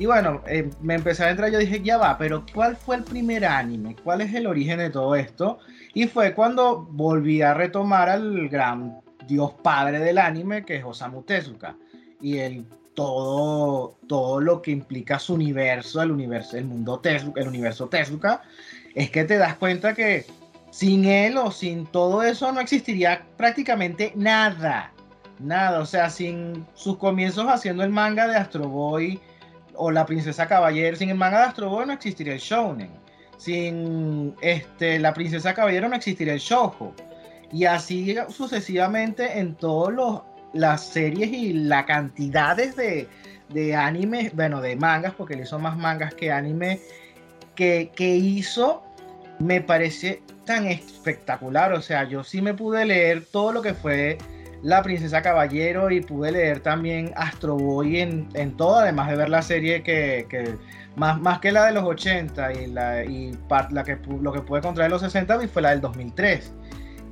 Y bueno, eh, me empecé a entrar, yo dije, ya va, pero ¿cuál fue el primer anime? ¿Cuál es el origen de todo esto? Y fue cuando volví a retomar al gran dios padre del anime, que es Osamu Tezuka. Y el todo, todo lo que implica su universo, el universo, el mundo Tezuka, el universo Tezuka, es que te das cuenta que sin él o sin todo eso no existiría prácticamente nada. Nada, o sea, sin sus comienzos haciendo el manga de Astro Boy o la princesa caballero, sin el manga de Astro Boy no existiría el shounen. Sin este, la princesa caballero no existiría el shoujo. Y así sucesivamente en todos los las series y la cantidades de, de animes, bueno, de mangas, porque él hizo más mangas que anime, que, que hizo, me parece tan espectacular. O sea, yo sí me pude leer todo lo que fue La Princesa Caballero y pude leer también Astro Boy en, en todo, además de ver la serie que, que más, más que la de los 80 y, la, y la que, lo que pude encontrar de los 60 fue la del 2003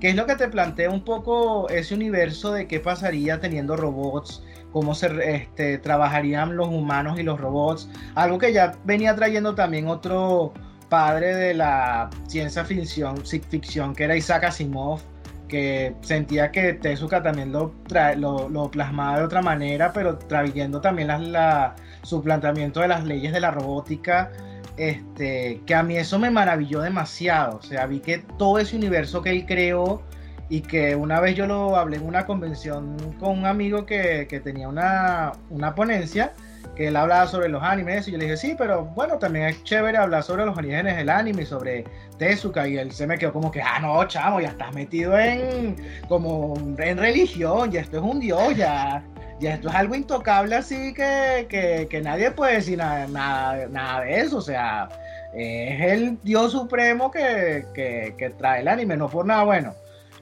que es lo que te plantea un poco ese universo de qué pasaría teniendo robots, cómo se este, trabajarían los humanos y los robots, algo que ya venía trayendo también otro padre de la ciencia ficción, ci- ficción que era Isaac Asimov, que sentía que Tezuka también lo, lo, lo plasmaba de otra manera, pero trayendo también las- la- su planteamiento de las leyes de la robótica este, que a mí eso me maravilló demasiado. O sea, vi que todo ese universo que él creó y que una vez yo lo hablé en una convención con un amigo que, que tenía una, una ponencia, que él hablaba sobre los animes y yo le dije, sí, pero bueno, también es chévere hablar sobre los orígenes del anime sobre Tezuka y él se me quedó como que, ah, no, chamo, ya estás metido en, como en religión, ya esto es un dios, ya, ya esto es algo intocable así que, que, que nadie puede decir nada, nada, nada de eso, o sea, es el dios supremo que, que trae el anime, no por nada bueno.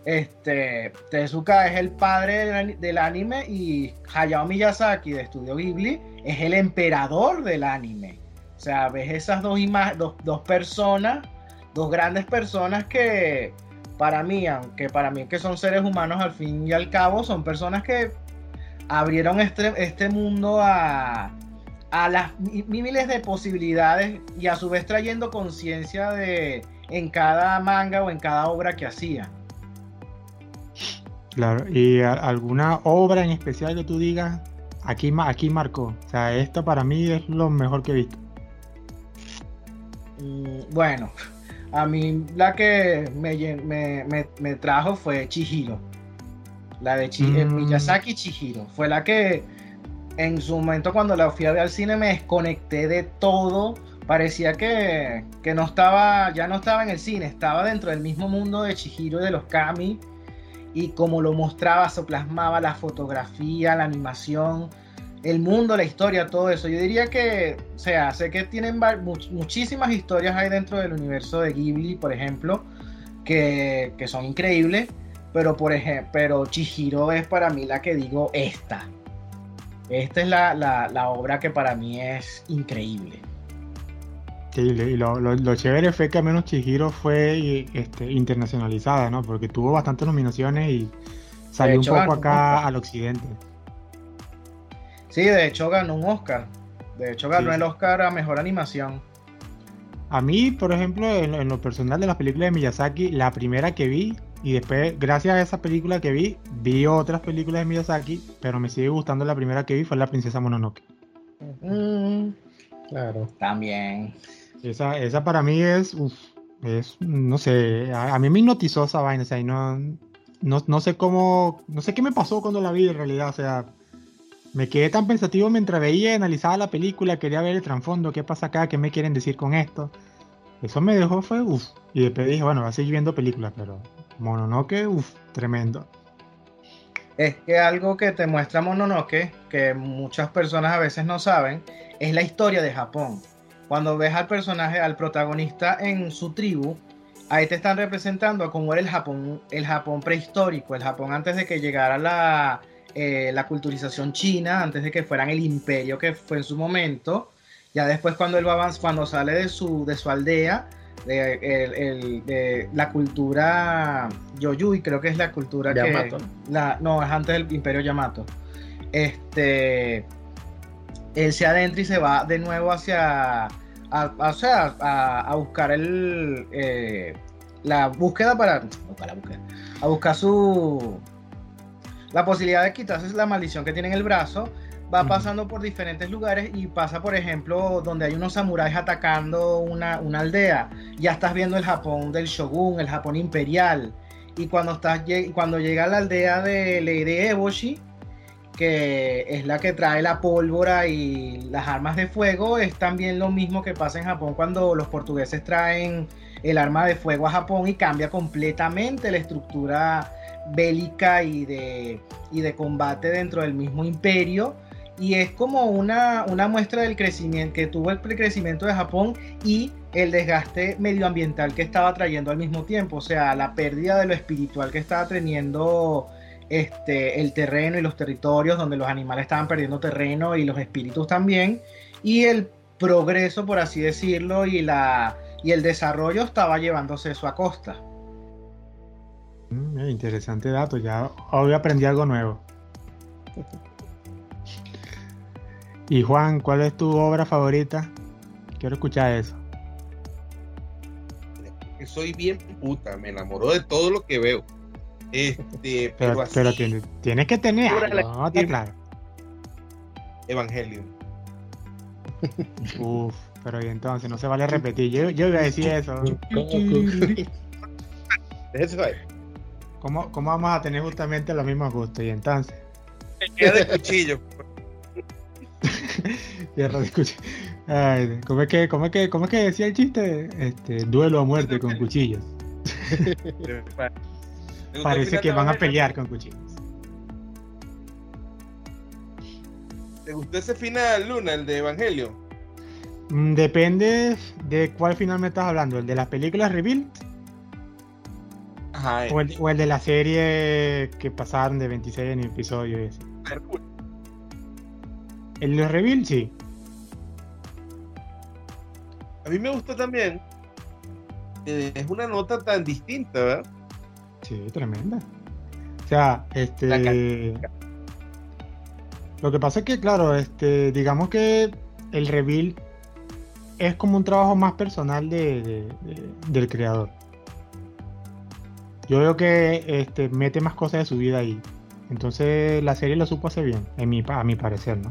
Este, Tezuka es el padre del, ani- del anime y Hayao Miyazaki de Estudio Ghibli es el emperador del anime. O sea, ves esas dos, dos, dos personas, dos grandes personas que para mí, aunque para mí que son seres humanos al fin y al cabo, son personas que abrieron este, este mundo a, a las mi- miles de posibilidades y a su vez trayendo conciencia en cada manga o en cada obra que hacían. Claro, y alguna obra en especial que tú digas, aquí, aquí marcó. O sea, esto para mí es lo mejor que he visto. Mm, Bueno, a mí la que me, me, me- me trajo fue Chihiro. La de eh, Mm. Miyazaki Chihiro. Fue la que en su momento cuando la fui a ver al cine me desconecté de todo. Parecía que, que no estaba, ya no estaba en el cine, estaba dentro del mismo mundo de Chihiro y de los Kami. Y como lo mostraba, se plasmaba la fotografía, la animación, el mundo, la historia, todo eso. Yo diría que, o sea, sé que tienen muchísimas historias ahí dentro del universo de Ghibli, por ejemplo, que, son increíbles, pero por pero Chihiro es para mí la que digo esta. Esta es la obra que para mí es increíble. Sí, y lo, lo- lo chévere fue que al menos Chihiro fue este, internacionalizada, ¿no? Porque tuvo bastantes nominaciones y salió hecho, un poco acá al occidente. Sí, de hecho ganó un Oscar. De hecho ganó Sí, el. Oscar a Mejor Animación. A mí, por ejemplo, en, lo- en lo personal de las películas de Miyazaki, la primera que vi, y después, gracias a esa película que vi, vi otras películas de Miyazaki, pero me sigue gustando la primera que vi, fue La Princesa Mononoke. Mm, Claro. también. Esa, esa para mí es, uf, es, no sé, a, mí me hipnotizó esa vaina, o sea, y no, no, no sé cómo, no sé qué me pasó cuando la vi en realidad, o sea, me quedé tan pensativo mientras veía y analizaba la película, quería ver el trasfondo, qué pasa acá, qué me quieren decir con esto, eso me dejó fue uff. Y después dije, bueno, voy a seguir viendo películas, pero Mononoke, uff, tremendo. Es que algo que te muestra Mononoke, que muchas personas a veces no saben, es la historia de Japón. Cuando ves al personaje, al protagonista en su tribu, ahí te están representando cómo era el Japón, el Japón prehistórico, el Japón antes de que llegara la, eh, la culturización china, antes de que fueran el imperio que fue en su momento. Ya después cuando él va cuando sale de su, de su aldea, de, la cultura Yoyui, creo que es la cultura Yamato. que... La, no, es antes del imperio Yamato. Este, él se adentra y se va de nuevo hacia... A, o sea, a, buscar el... Eh, la búsqueda para... para búsqueda, a buscar su... La posibilidad de quitarse la maldición que tiene en el brazo va pasando por diferentes lugares y pasa, por ejemplo, donde hay unos samuráis atacando una, aldea. Ya estás viendo el Japón del shogun, el Japón imperial. Y cuando, estás, cuando llega a la aldea de Lady Eboshi, que es la que trae la pólvora y las armas de fuego, es también lo mismo que pasa en Japón cuando los portugueses traen el arma de fuego a Japón y cambia completamente la estructura bélica y de, y de combate dentro del mismo imperio. Y es como una, muestra del crecimiento que tuvo el crecimiento de Japón y el desgaste medioambiental que estaba trayendo al mismo tiempo, o sea, la pérdida de lo espiritual que estaba teniendo este, el terreno y los territorios donde los animales estaban perdiendo terreno y los espíritus también, y el progreso, por así decirlo, y, la, y el desarrollo estaba llevándose eso a costa. Mm, interesante dato, ya hoy aprendí algo nuevo. Y Juan, ¿cuál es tu obra favorita? Quiero escuchar eso. Soy bien puta, me enamoró de todo lo que veo. Este, pero, pero, tienes, que tener no, está claro. Evangelio. Uf, pero y entonces no se vale repetir. Yo, yo iba a decir eso. <laughs> ¿Cómo, ¿Cómo vamos a tener justamente los mismos gustos? Y entonces. de cuchillo. <laughs> ¿cómo, es que, cómo, es que, ¿Cómo es que decía el chiste? Este, duelo a muerte con cuchillos. <laughs> Parece que van a pelear con cuchillos. ¿Te gustó ese final, Luna, el de Evangelio? Mm, depende de cuál final me estás hablando, el de las películas o, el, o, el, de la serie que pasaron de 26 en episodios. El de Reveal, sí. A mí me gusta también. es una nota tan distinta, ¿verdad? Sí, tremenda. O sea, este. Lo que pasa es que, claro, este, digamos que el reveal es como un trabajo más personal de, del creador. Yo veo que este, mete más cosas de su vida ahí. Entonces la serie lo supo hacer bien, en mi, a mi parecer, ¿no?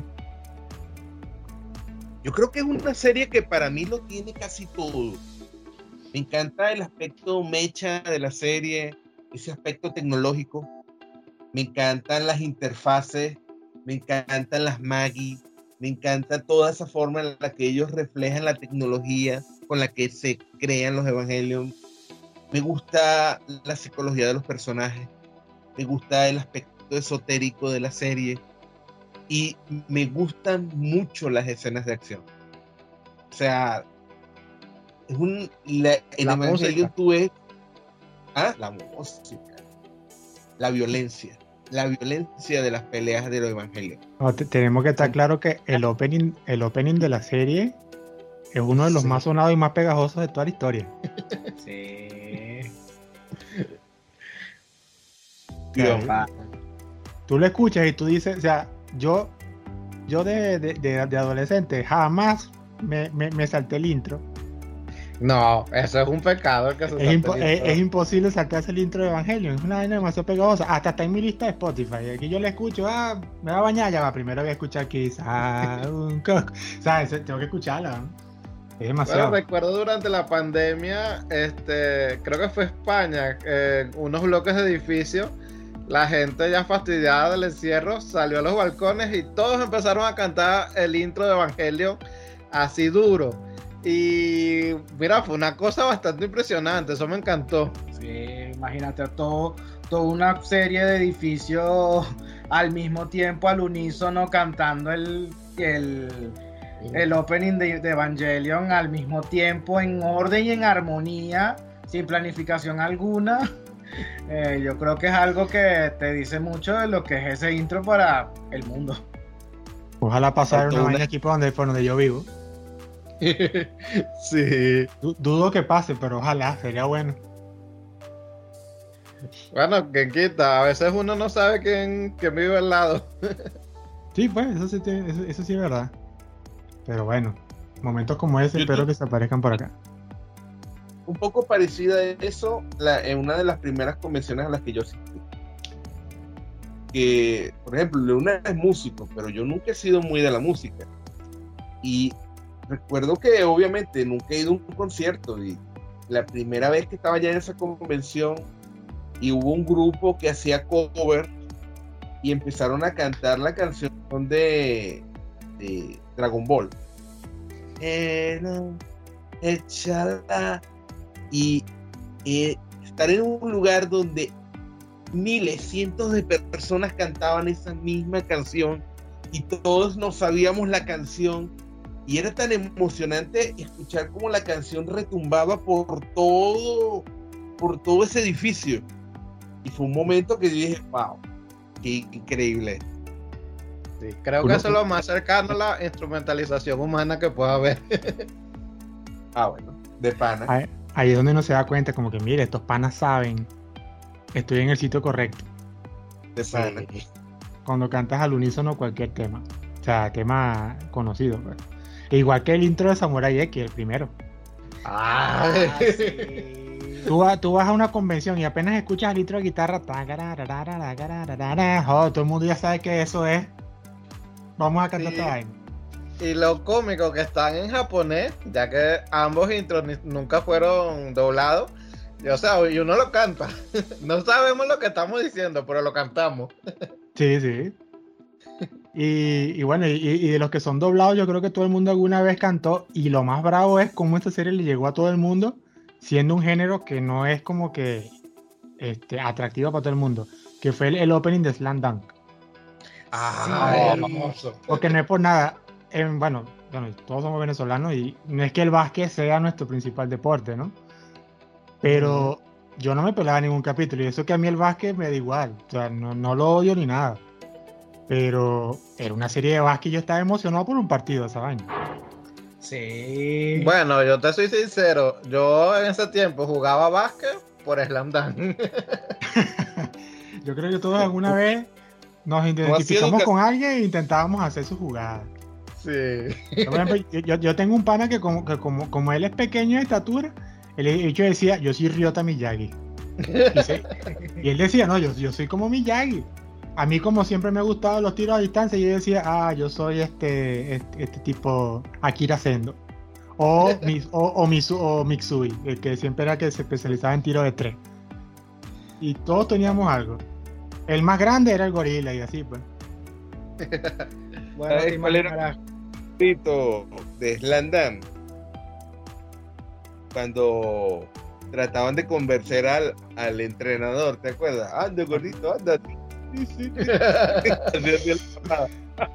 Yo creo que es una serie que para mí lo tiene casi todo. Me encanta el aspecto mecha de la serie, ese aspecto tecnológico. Me encantan las interfaces, me encantan las Maggie, me encanta toda esa forma en la que ellos reflejan la tecnología con la que se crean los Evangelion. Me gusta la psicología de los personajes, me gusta el aspecto esotérico de la serie y me gustan mucho las escenas de acción. O sea, es un. La, en la Evangelion tú ¿ah? La música. La violencia. La violencia de las peleas de los evangelios. tenemos que estar claro que el opening, el opening de la serie es uno de los más sonados y más pegajosos de toda la historia. <laughs> Sí. tú lo escuchas y tú dices, o sea, yo, yo de, de, adolescente jamás me, me, salté el intro. No, eso es un pecado es, es, imposible saltarse el intro de Evangelion. Es una vaina demasiado pegajosa. Hasta está en mi lista de Spotify. Aquí yo le escucho, ah, me va a bañar, ya va. Primero voy a escuchar quizás un <laughs> coco. ¿Sabes? Tengo que escucharla. Es demasiado. Bueno, recuerdo durante la pandemia, este, creo que fue España, eh, unos bloques de edificios la gente ya fastidiada del encierro salió a los balcones y todos empezaron a cantar el intro de Evangelio así duro. Y mira, fue una cosa bastante impresionante, eso me encantó. Sí, imagínate todo, toda una serie de edificios al mismo tiempo, al unísono, cantando el, el, el opening de, de Evangelion al mismo tiempo, en orden y en armonía, sin planificación alguna. <laughs> Eh, yo creo que es algo que te dice mucho de lo que es ese intro para el mundo. Ojalá una una- vaina aquí por donde, por donde yo vivo. <laughs> sí. Du- dudo que pase, pero ojalá, sería bueno. Bueno, que quita, a veces uno no sabe quién, quién vive al lado. <laughs> Sí, pues, eso sí, te- eso, eso sí es verdad. Pero bueno, momentos como ese, espero que se aparezcan por acá. Un poco parecida a eso la- en una de las primeras convenciones a las que yo asistí. Que, por ejemplo, Leona es músico, pero yo nunca he sido muy de la música. Y recuerdo que obviamente nunca he ido a un concierto y la primera vez que estaba ya en esa convención y hubo un grupo que hacía cover y empezaron a cantar la canción de, Dragon Ball. Echada y estar en un lugar donde miles, cientos de personas cantaban esa misma canción y todos nos sabíamos la canción y era tan emocionante escuchar cómo la canción retumbaba por todo por todo ese edificio y fue un momento que yo dije wow qué increíble Sí, creo Uno- que eso es lo más cercano a la instrumentalización humana que pueda haber. <laughs> ah bueno de pana Ahí, ahí es donde uno se da cuenta, como que, mire, estos panas saben, estoy en el sitio correcto. de pana Cuando cantas al unísono cualquier tema. O sea, tema conocido. pues. Igual que el intro de Samurai X, el primero. Ah, sí. tú, vas a una convención y apenas escuchas el intro de guitarra, todo el mundo ya sabe que eso es. Vamos a cantar sí. Y lo cómico que están en japonés, ya que ambos intros nunca fueron doblados. Y, o sea, y uno lo canta. <laughs> No sabemos lo que estamos diciendo, pero lo cantamos. <laughs> Sí, sí. Y, y bueno, y, y de los que son doblados, yo creo que todo el mundo alguna vez cantó. Y lo más bravo es cómo esta serie le llegó a todo el mundo, siendo un género que no es como que este, atractivo para todo el mundo. Que fue el, el opening de Slam Dunk. Ah, Sí. hermoso. Porque no es por nada. bueno, bueno, todos somos venezolanos y no es que el básquet sea nuestro principal deporte, ¿no? Pero yo no me pelaba ningún capítulo y eso que a mí el básquet me da igual. O sea, no, no lo odio ni nada. Pero era una serie de básquet y yo estaba emocionado por un partido, esa vaina. Sí. Bueno, yo te soy sincero. Yo en ese tiempo jugaba básquet por Slam Dunk. <laughs> Yo creo que todos alguna vez nos identificamos con alguien e intentábamos hacer su jugada. Sí. Por ejemplo, yo, yo- yo tengo un pana que como, que como, como él es pequeño de estatura, el hecho decía, yo soy Ryota Miyagi. Y, se- y él decía, no, yo, yo soy como Miyagi. A mí como siempre me gustado los tiros a distancia, yo decía, ah, yo soy este, este, este tipo Akira Sendo. O, <laughs> Mis- o, o, Misu- o Mitsui, el que siempre era que se especializaba en tiro de tres. Y todos teníamos algo. El más grande era el gorila y así pues. <laughs> bueno, ¿sabes te cuál era? grito de Slandam cuando trataban de convencer al, al entrenador, ¿te acuerdas? Anda, gordito, anda. Sí, sí.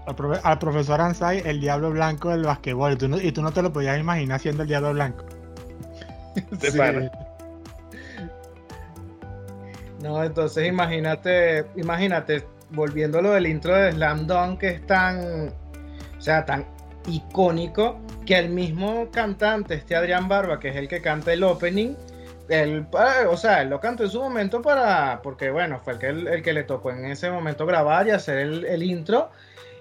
Al, profe- al profesor Ansai, el diablo blanco del basquetbol. Y tú, no, y tú no te lo podías imaginar siendo el diablo blanco. De Sí. No, entonces imagínate, imagínate, volviéndolo del intro de Slam Dunk, que es tan, o sea, tan icónico, que el mismo cantante, este Adrián Barba, que es el que canta el opening, él, o sea, él lo cantó en su momento para, porque bueno, fue el que, el, que le tocó en ese momento grabar y hacer el, intro,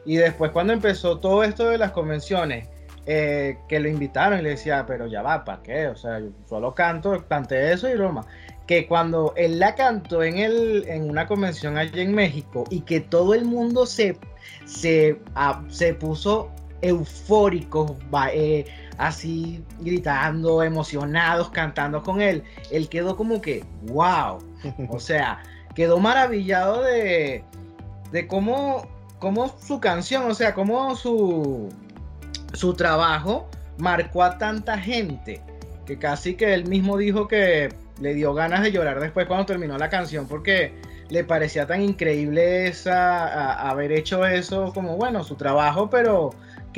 y después cuando empezó todo esto de las convenciones, eh, que lo invitaron y le decía, pero ya va, ¿para qué? O sea, yo solo canto, canté eso y broma. Que cuando él la cantó en, el, en una convención allá en México y que todo el mundo se, se, ah, se puso eufórico, va- eh, así gritando, emocionados, cantando con él, él quedó como que, wow, <laughs> o sea, quedó maravillado de, de cómo, cómo su canción, o sea, cómo su, su trabajo marcó a tanta gente que casi que él mismo dijo que le dio ganas de llorar después cuando terminó la canción porque le parecía tan increíble esa, haber hecho eso como bueno, su trabajo, pero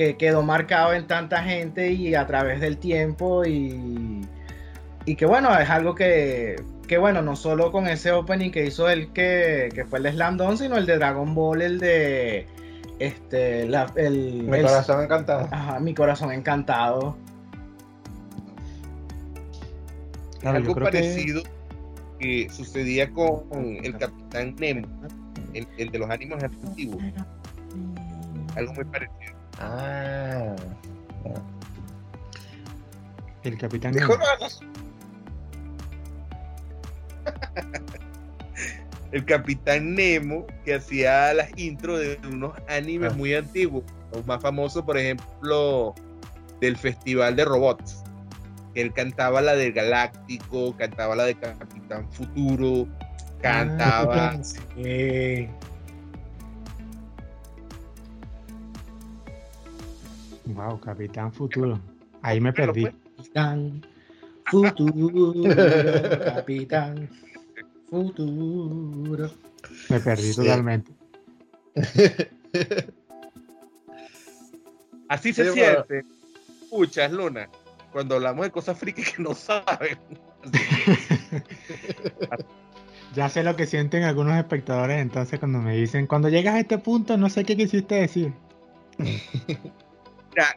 que quedó marcado en tanta gente y a través del tiempo y, y que bueno, es algo que, que bueno, no solo con ese opening que hizo él que, que fue el de Slam Dunk, sino el de Dragon Ball, el de este el mi corazón encantado. Ajá, mi corazón encantado. algo parecido que... sucedía con el Capitán Nemo, el, de los ánimos antiguos. Algo muy parecido. Ah. El Capitán Nemo. el Capitán Nemo que hacía las intros de unos animes ah. muy antiguos, los más famosos, por ejemplo, del Festival de Robots. Él cantaba la del Galáctico, cantaba la de Capitán Futuro, cantaba. Ah, wow, Capitán Futuro. Ahí me perdí. Capitán Futuro, Capitán Futuro. Me perdí totalmente. <laughs> Así se siente. Escuchas, Luna cuando hablamos de cosas frikis que no saben. <laughs> ya sé lo que sienten algunos espectadores entonces cuando me dicen, cuando llegas a este punto no sé qué quisiste decir. <laughs>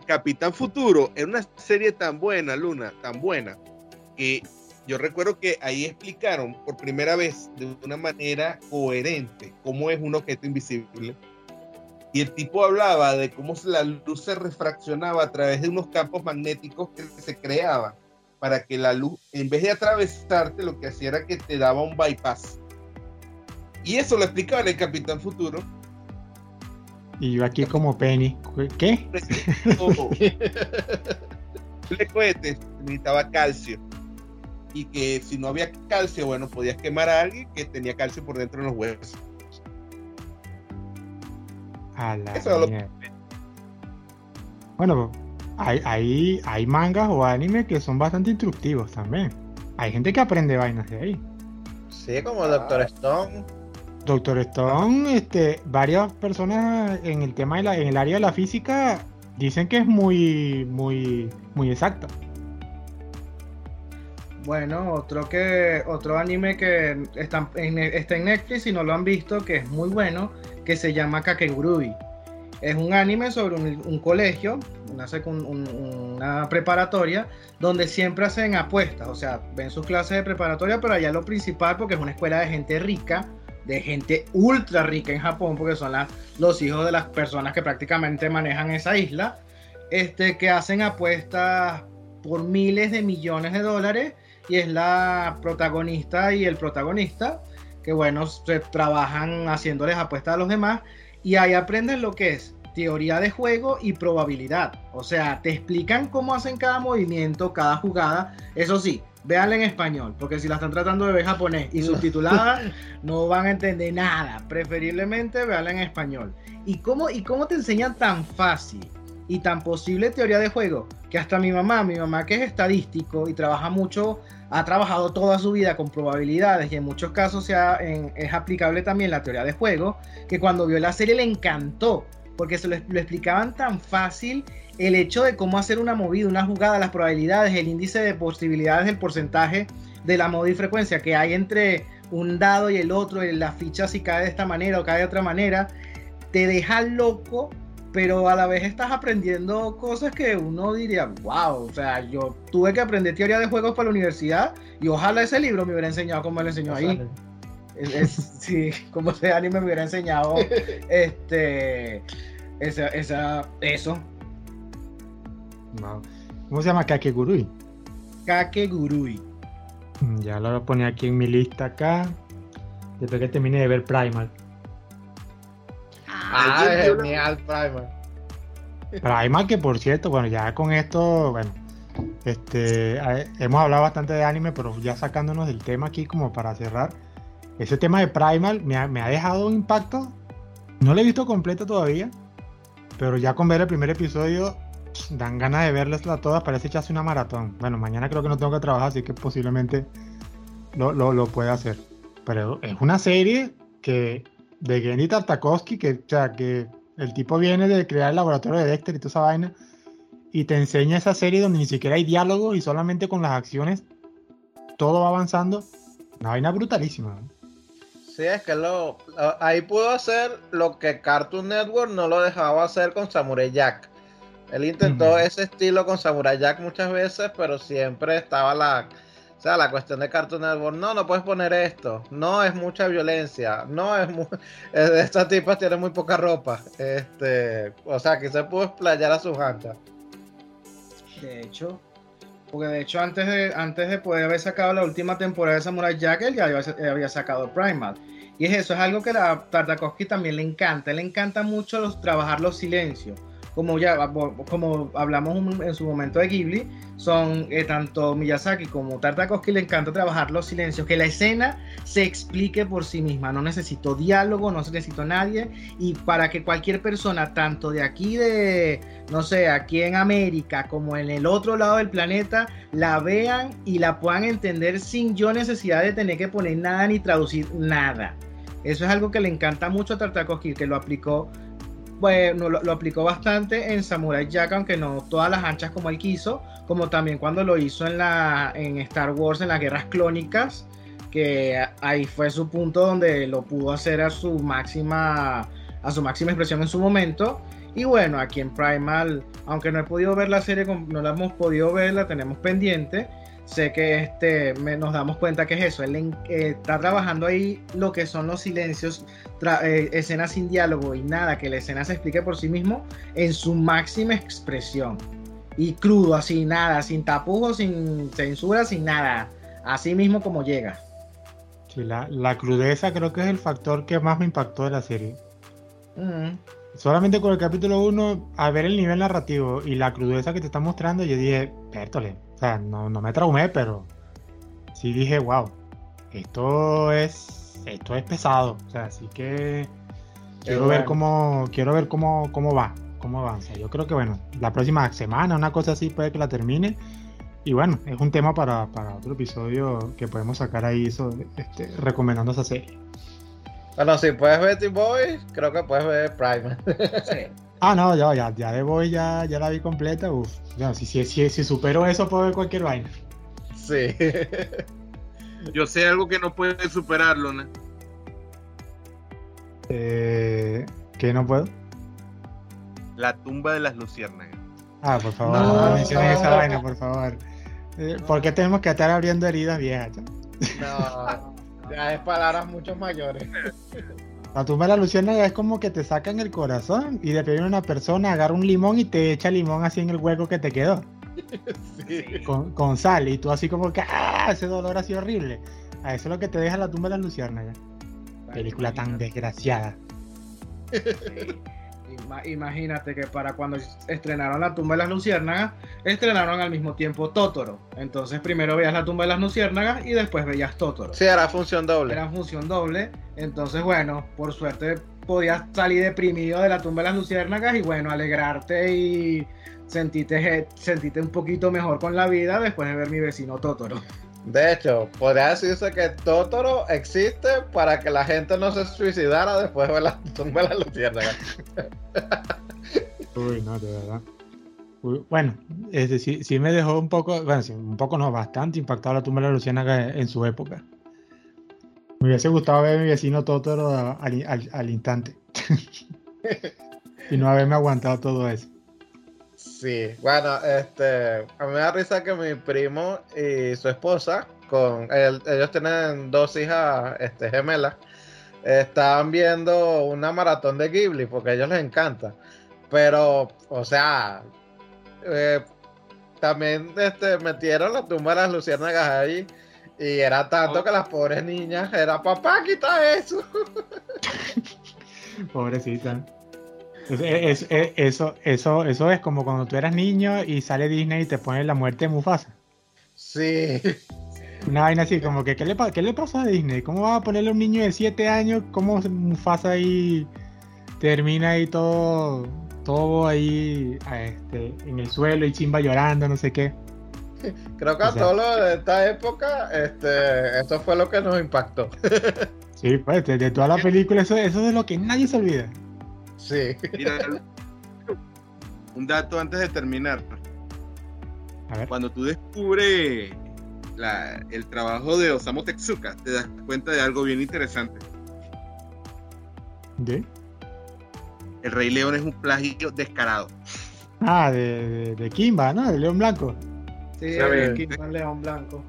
Capitán Futuro es una serie tan buena, Luna, tan buena, que yo recuerdo que ahí explicaron por primera vez de una manera coherente cómo es un objeto invisible y el tipo hablaba de cómo la luz se refraccionaba a través de unos campos magnéticos que se creaban para que la luz, en vez de atravesarte, lo que hacía era que te daba un bypass. Y eso lo explicaba el Capitán Futuro. Y yo aquí como Penny. ¿Qué? <laughs> El cohete necesitaba calcio. Y que si no había calcio, bueno, podías quemar a alguien que tenía calcio por dentro de los huesos. Bueno, hay, hay, hay mangas o animes que son bastante instructivos también. Hay gente que aprende vainas de ahí. Sí, como Doctor Stone. Doctor Stone, este, varias personas en el tema en el área de la física dicen que es muy, muy, muy exacta. Bueno, otro que, otro anime que está en, Netflix y no lo han visto, que es muy bueno, que se llama Kakegurui. Es un anime sobre un, colegio, una, una, preparatoria, donde siempre hacen apuestas, o sea, ven sus clases de preparatoria, pero allá lo principal, porque es una escuela de gente rica, de gente ultra rica en Japón, porque son los hijos de las personas que prácticamente manejan esa isla, este, que hacen apuestas por miles de millones de dólares, y es la protagonista y el protagonista que bueno, se trabajan haciéndoles apuestas a los demás y ahí aprenden lo que es teoría de juego y probabilidad. O sea, te explican cómo hacen cada movimiento, cada jugada. Eso sí, véanla en español, porque si la están tratando de ver japonés y subtitulada, <laughs> no van a entender nada. Preferiblemente véanla en español. ¿Y cómo, ¿Y cómo te enseñan tan fácil y tan posible teoría de juego? Que hasta mi mamá, mi mamá que es estadístico y trabaja mucho ha trabajado toda su vida con probabilidades y en muchos casos sea, es aplicable también la teoría de juego, que cuando vio la serie le encantó, porque se lo, explicaban tan fácil el hecho de cómo hacer una movida, una jugada, las probabilidades, el índice de posibilidades, el porcentaje de la moda y frecuencia que hay entre un dado y el otro, la ficha si cae de esta manera o cae de otra manera, te deja loco pero a la vez estás aprendiendo cosas que uno diría, wow, o sea, yo tuve que aprender teoría de juegos para la universidad y ojalá ese libro me hubiera enseñado como me lo enseñó ahí. sí, <laughs> como ese anime me hubiera enseñado <laughs> este, esa, esa, eso. ¿Cómo se llama Kakegurui? Kakegurui. Mm, ya lo voy a poner aquí en mi lista acá. Después que termine de ver Primal. Ah, genial, Primal. Primal, que por cierto, bueno, ya con esto, bueno, este, hemos hablado bastante de anime, pero ya sacándonos del tema aquí como para cerrar, ese tema de Primal me ha, me ha dejado un impacto. No lo he visto completo todavía, pero ya con ver el primer episodio dan ganas de verlas todas, parece echarse una maratón. Bueno, mañana creo que no tengo que trabajar, así que posiblemente lo, lo, pueda hacer. Pero es una serie que de Gendy Tartakovsky, que, o sea, que el tipo viene de crear el laboratorio de Dexter y toda esa vaina, y te enseña esa serie donde ni siquiera hay diálogo y solamente con las acciones todo va avanzando. Una vaina brutalísima. Sí, es que lo, ahí pudo hacer lo que Cartoon Network no lo dejaba hacer con Samurai Jack. Él intentó ese estilo con Samurai Jack muchas veces, pero siempre estaba la, o sea, la cuestión de Cartoon Network. No, no puedes poner esto. No es mucha violencia. No es muy, <laughs> esta tipa tiene muy poca ropa. Este, o sea, que se pudo explayar a sus anchas. De hecho, porque de hecho antes de, antes de poder haber sacado la última temporada de Samurai Jack, él ya había, sacado Primal. Y es eso, es algo que a Tartakovsky también le encanta. Le encanta mucho los, trabajar los silencios como ya como hablamos en su momento de Ghibli, son eh, tanto Miyazaki como Tartakovsky le encanta trabajar los silencios, que la escena se explique por sí misma, no necesito diálogo, no necesito nadie, y para que cualquier persona, tanto de aquí de, no sé, aquí en América como en el otro lado del planeta, la vean y la puedan entender sin yo necesidad de tener que poner nada ni traducir nada. Eso es algo que le encanta mucho a Tartakovsky, que lo aplicó bueno, lo, aplicó bastante en Samurai Jack, aunque no todas las anchas como él quiso, como también cuando lo hizo en, la, en Star Wars, en las guerras clónicas, que ahí fue su punto donde lo pudo hacer a su máxima, a su máxima expresión en su momento. Y bueno, aquí en Primal, aunque no he podido ver la serie, no la hemos podido ver, la tenemos pendiente sé que este, nos damos cuenta que es eso, él eh, está trabajando ahí lo que son los silencios, eh, escenas sin diálogo y nada, que la escena se explique por sí mismo en su máxima expresión. Y crudo, así, nada, sin tapujos, sin censura, sin nada, así mismo como llega. Sí, la, la crudeza creo que es el factor que más me impactó de la serie. Solamente con el capítulo 1, a ver el nivel narrativo y la crudeza que te está mostrando, yo dije, pértole, sea, no, me traumé, pero sí dije, wow, esto es, esto es pesado. O sea, así que quiero ver cómo, quiero ver cómo, cómo va, cómo avanza. Yo creo que bueno, la próxima semana, una cosa así, puede que la termine. Y bueno, es un tema para, otro episodio que podemos sacar ahí este, recomendando esa serie. Bueno, si puedes ver T-Boy, creo que puedes ver Prime. <laughs> Ah, no, ya, ya, ya de Boy ya, ya la vi completa. Uf, si, si, si, si supero eso, puedo ver cualquier vaina. Sí. Yo sé algo que no puede superarlo, ¿no? Eh, ¿Qué no puedo? La tumba de las luciérnagas. Ah, por favor, no, mencionen esa vaina, por favor. Eh, ¿Por qué tenemos que estar abriendo heridas viejas? No, ya es palabras mucho mayores. <laughs> La tumba de la luciérnaga es como que te sacan el corazón y de a una persona agarra un limón y te echa limón así en el hueco que te quedó. <laughs> Con, sal. Y tú así como que ¡ah! ese dolor así horrible. A eso es lo que te deja la tumba de la luciérnaga. Película tan desgraciada. Imagínate que para cuando estrenaron La tumba de las luciérnagas, estrenaron al mismo tiempo Totoro. Entonces primero veías La tumba de las luciérnagas y después veías Totoro. Sí, era función doble. Era función doble. Entonces, bueno, por suerte podías salir deprimido de La tumba de las luciérnagas y bueno, alegrarte y sentirte, sentirte un poquito mejor con la vida después de ver mi vecino Totoro. De hecho, podría decirse que Totoro existe para que la gente no se suicidara después de la tumba de la luciérnaga. <laughs> Uy, no, de verdad. bueno, es decir, sí me dejó un poco, bueno, un poco no, bastante impactado la tumba de la luciérnaga en su época. Me hubiese gustado ver a mi vecino Totoro al instante. <laughs> y no haberme aguantado todo eso. Sí, bueno, este, a mí me da risa que mi primo y su esposa, con ellos tienen dos hijas este, gemelas, estaban viendo una maratón de Ghibli porque a ellos les encanta. Pero, o sea, eh, también este, metieron la tumba de las luciérnagas ahí. Y era tanto que las pobres niñas, era papá, quita eso. <laughs> Pobrecita. Es, eso, eso, eso es como cuando tú eras niño y sale Disney y te pone la muerte de Mufasa. Sí. Una vaina así, como que, ¿qué le, ¿qué le pasó a Disney? ¿Cómo va a ponerle a un niño de 7 años? ¿Cómo Mufasa ahí termina ahí todo todo ahí este, en el suelo y Simba llorando, no sé qué. Creo que a todos los de esta época, este, eso fue lo que nos impactó. sí, pues de, toda la película, eso, eso es de lo que nadie se olvida. Sí. Mira, un dato antes de terminar. Cuando tú descubres el trabajo de Osamu Tezuka, te das cuenta de algo bien interesante. ¿De? El Rey León es un plagio descarado. Ah, de, de, Kimba, ¿no? De León Blanco. Sí, de Kimba, León Blanco.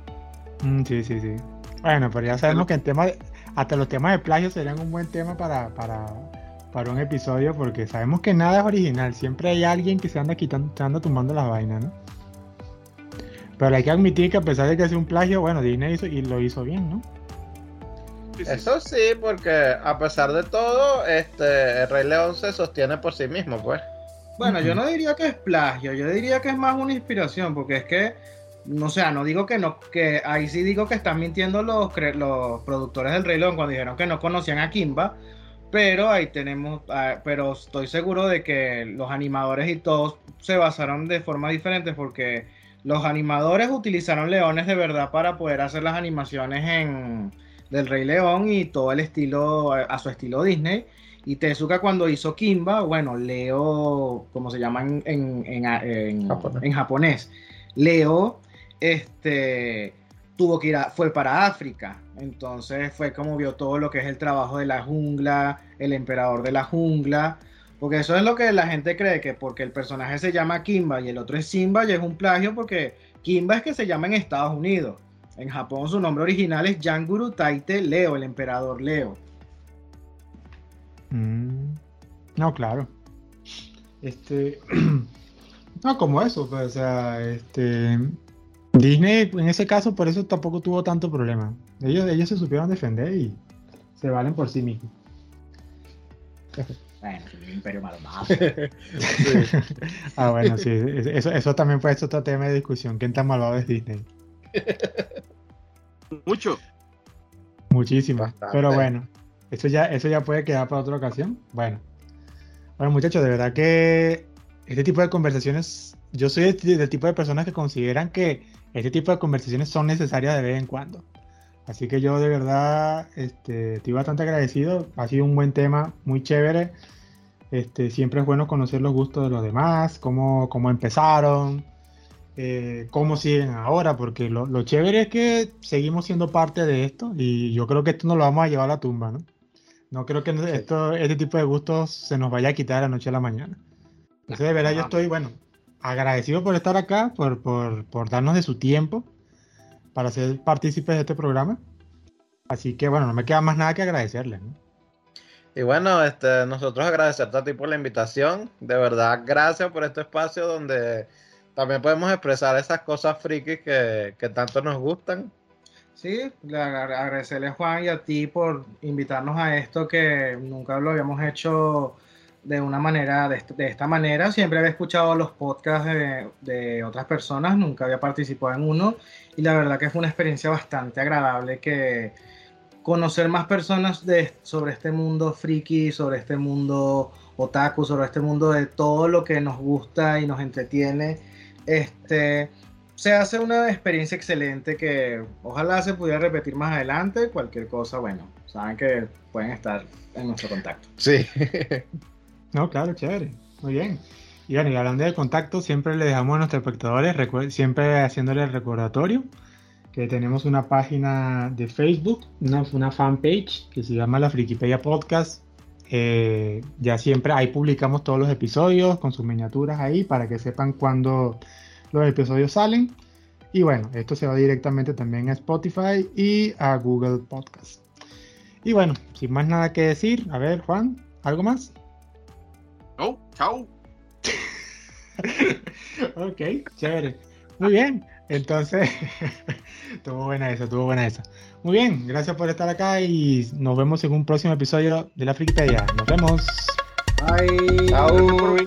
Mm, sí, sí, sí. Bueno, pero ya sabemos que en tema hasta los temas de plagio serían un buen tema para, para, para un episodio, porque sabemos que nada es original. Siempre hay alguien que se anda quitando, se anda tumbando las vainas, ¿no? Pero hay que admitir que a pesar de que es un plagio, bueno, Disney hizo, y lo hizo bien, ¿no? Eso sí, porque a pesar de todo, este el Rey León se sostiene por sí mismo, pues. Bueno, yo no diría que es plagio, yo diría que es más una inspiración, porque es que, no sea, no digo que no, que ahí sí digo que están mintiendo los, los productores del Rey León cuando dijeron que no conocían a Kimba, pero ahí tenemos, ah, pero estoy seguro de que los animadores y todos se basaron de forma diferente porque los animadores utilizaron leones de verdad para poder hacer las animaciones en, del Rey León y todo el estilo, a, su estilo Disney. Y Tezuka cuando hizo Kimba, bueno, Leo, como se llama en, en, japonés. Leo, este, tuvo que ir a, fue para África. Entonces fue como vio todo lo que es el trabajo de la jungla, el emperador de la jungla. Porque eso es lo que la gente cree, que porque el personaje se llama Kimba y el otro es Simba, y es un plagio porque Kimba es que se llama en Estados Unidos. En Japón su nombre original es Yanguru Taite Leo, el emperador Leo. Mm. no, claro. Este. <clears throat> no, como eso, pues, o sea, este. Disney en ese caso por eso tampoco tuvo tanto problema. Ellos, ellos se supieron defender y se valen por sí mismos. Bueno, el imperio malvado. <laughs> ah, bueno, sí. Eso, eso también fue otro tema de discusión. ¿Quién tan malvado es Disney? <laughs> Mucho. Muchísimo. Pero bueno, eso ya, eso ya puede quedar para otra ocasión. Bueno. Bueno, muchachos, de verdad que este tipo de conversaciones, yo soy del tipo de personas que consideran que este tipo de conversaciones son necesarias de vez en cuando. Así que yo de verdad este, estoy bastante agradecido. Ha sido un buen tema, muy chévere. Este, siempre es bueno conocer los gustos de los demás, cómo, cómo empezaron, eh, cómo siguen ahora, porque lo, chévere es que seguimos siendo parte de esto y yo creo que esto nos lo vamos a llevar a la tumba, ¿no? No creo que esto, este tipo de gustos se nos vaya a quitar de la noche a la mañana. Entonces, de verdad, yo estoy, bueno, agradecido por estar acá, por, por, por darnos de su tiempo para ser partícipes de este programa. Así que, bueno, no me queda más nada que agradecerles, ¿no? Y bueno, este, nosotros agradecerte a ti por la invitación. De verdad, gracias por este espacio donde también podemos expresar esas cosas frikis que, tanto nos gustan. Sí, agradecerle a Juan y a ti por invitarnos a esto que nunca lo habíamos hecho de una manera, de, esta manera. Siempre había escuchado los podcasts de, de, otras personas, nunca había participado en uno. Y la verdad que fue una experiencia bastante agradable que conocer más personas de, sobre este mundo friki, sobre este mundo otaku, sobre este mundo de todo lo que nos gusta y nos entretiene. Este, se hace una experiencia excelente que ojalá se pudiera repetir más adelante. Cualquier cosa, bueno, saben que pueden estar en nuestro contacto. Sí. <laughs> no, claro, chévere. Muy bien. Y bueno, y hablando de contacto, siempre le dejamos a nuestros espectadores, siempre haciéndole el recordatorio que tenemos una página de Facebook, una, una fanpage que se llama La Frikipedia Podcast. Eh, ya siempre ahí publicamos todos los episodios con sus miniaturas ahí para que sepan cuándo los episodios salen. Y bueno, esto se va directamente también a Spotify y a Google Podcast. Y bueno, sin más nada que decir, a ver, Juan, ¿algo más? No, chao. <laughs> ok, chévere. Muy bien. Entonces, <laughs> estuvo buena esa, estuvo buena esa. Muy bien, gracias por estar acá y nos vemos en un próximo episodio de la Frikipedia. Nos vemos. Bye. Chao.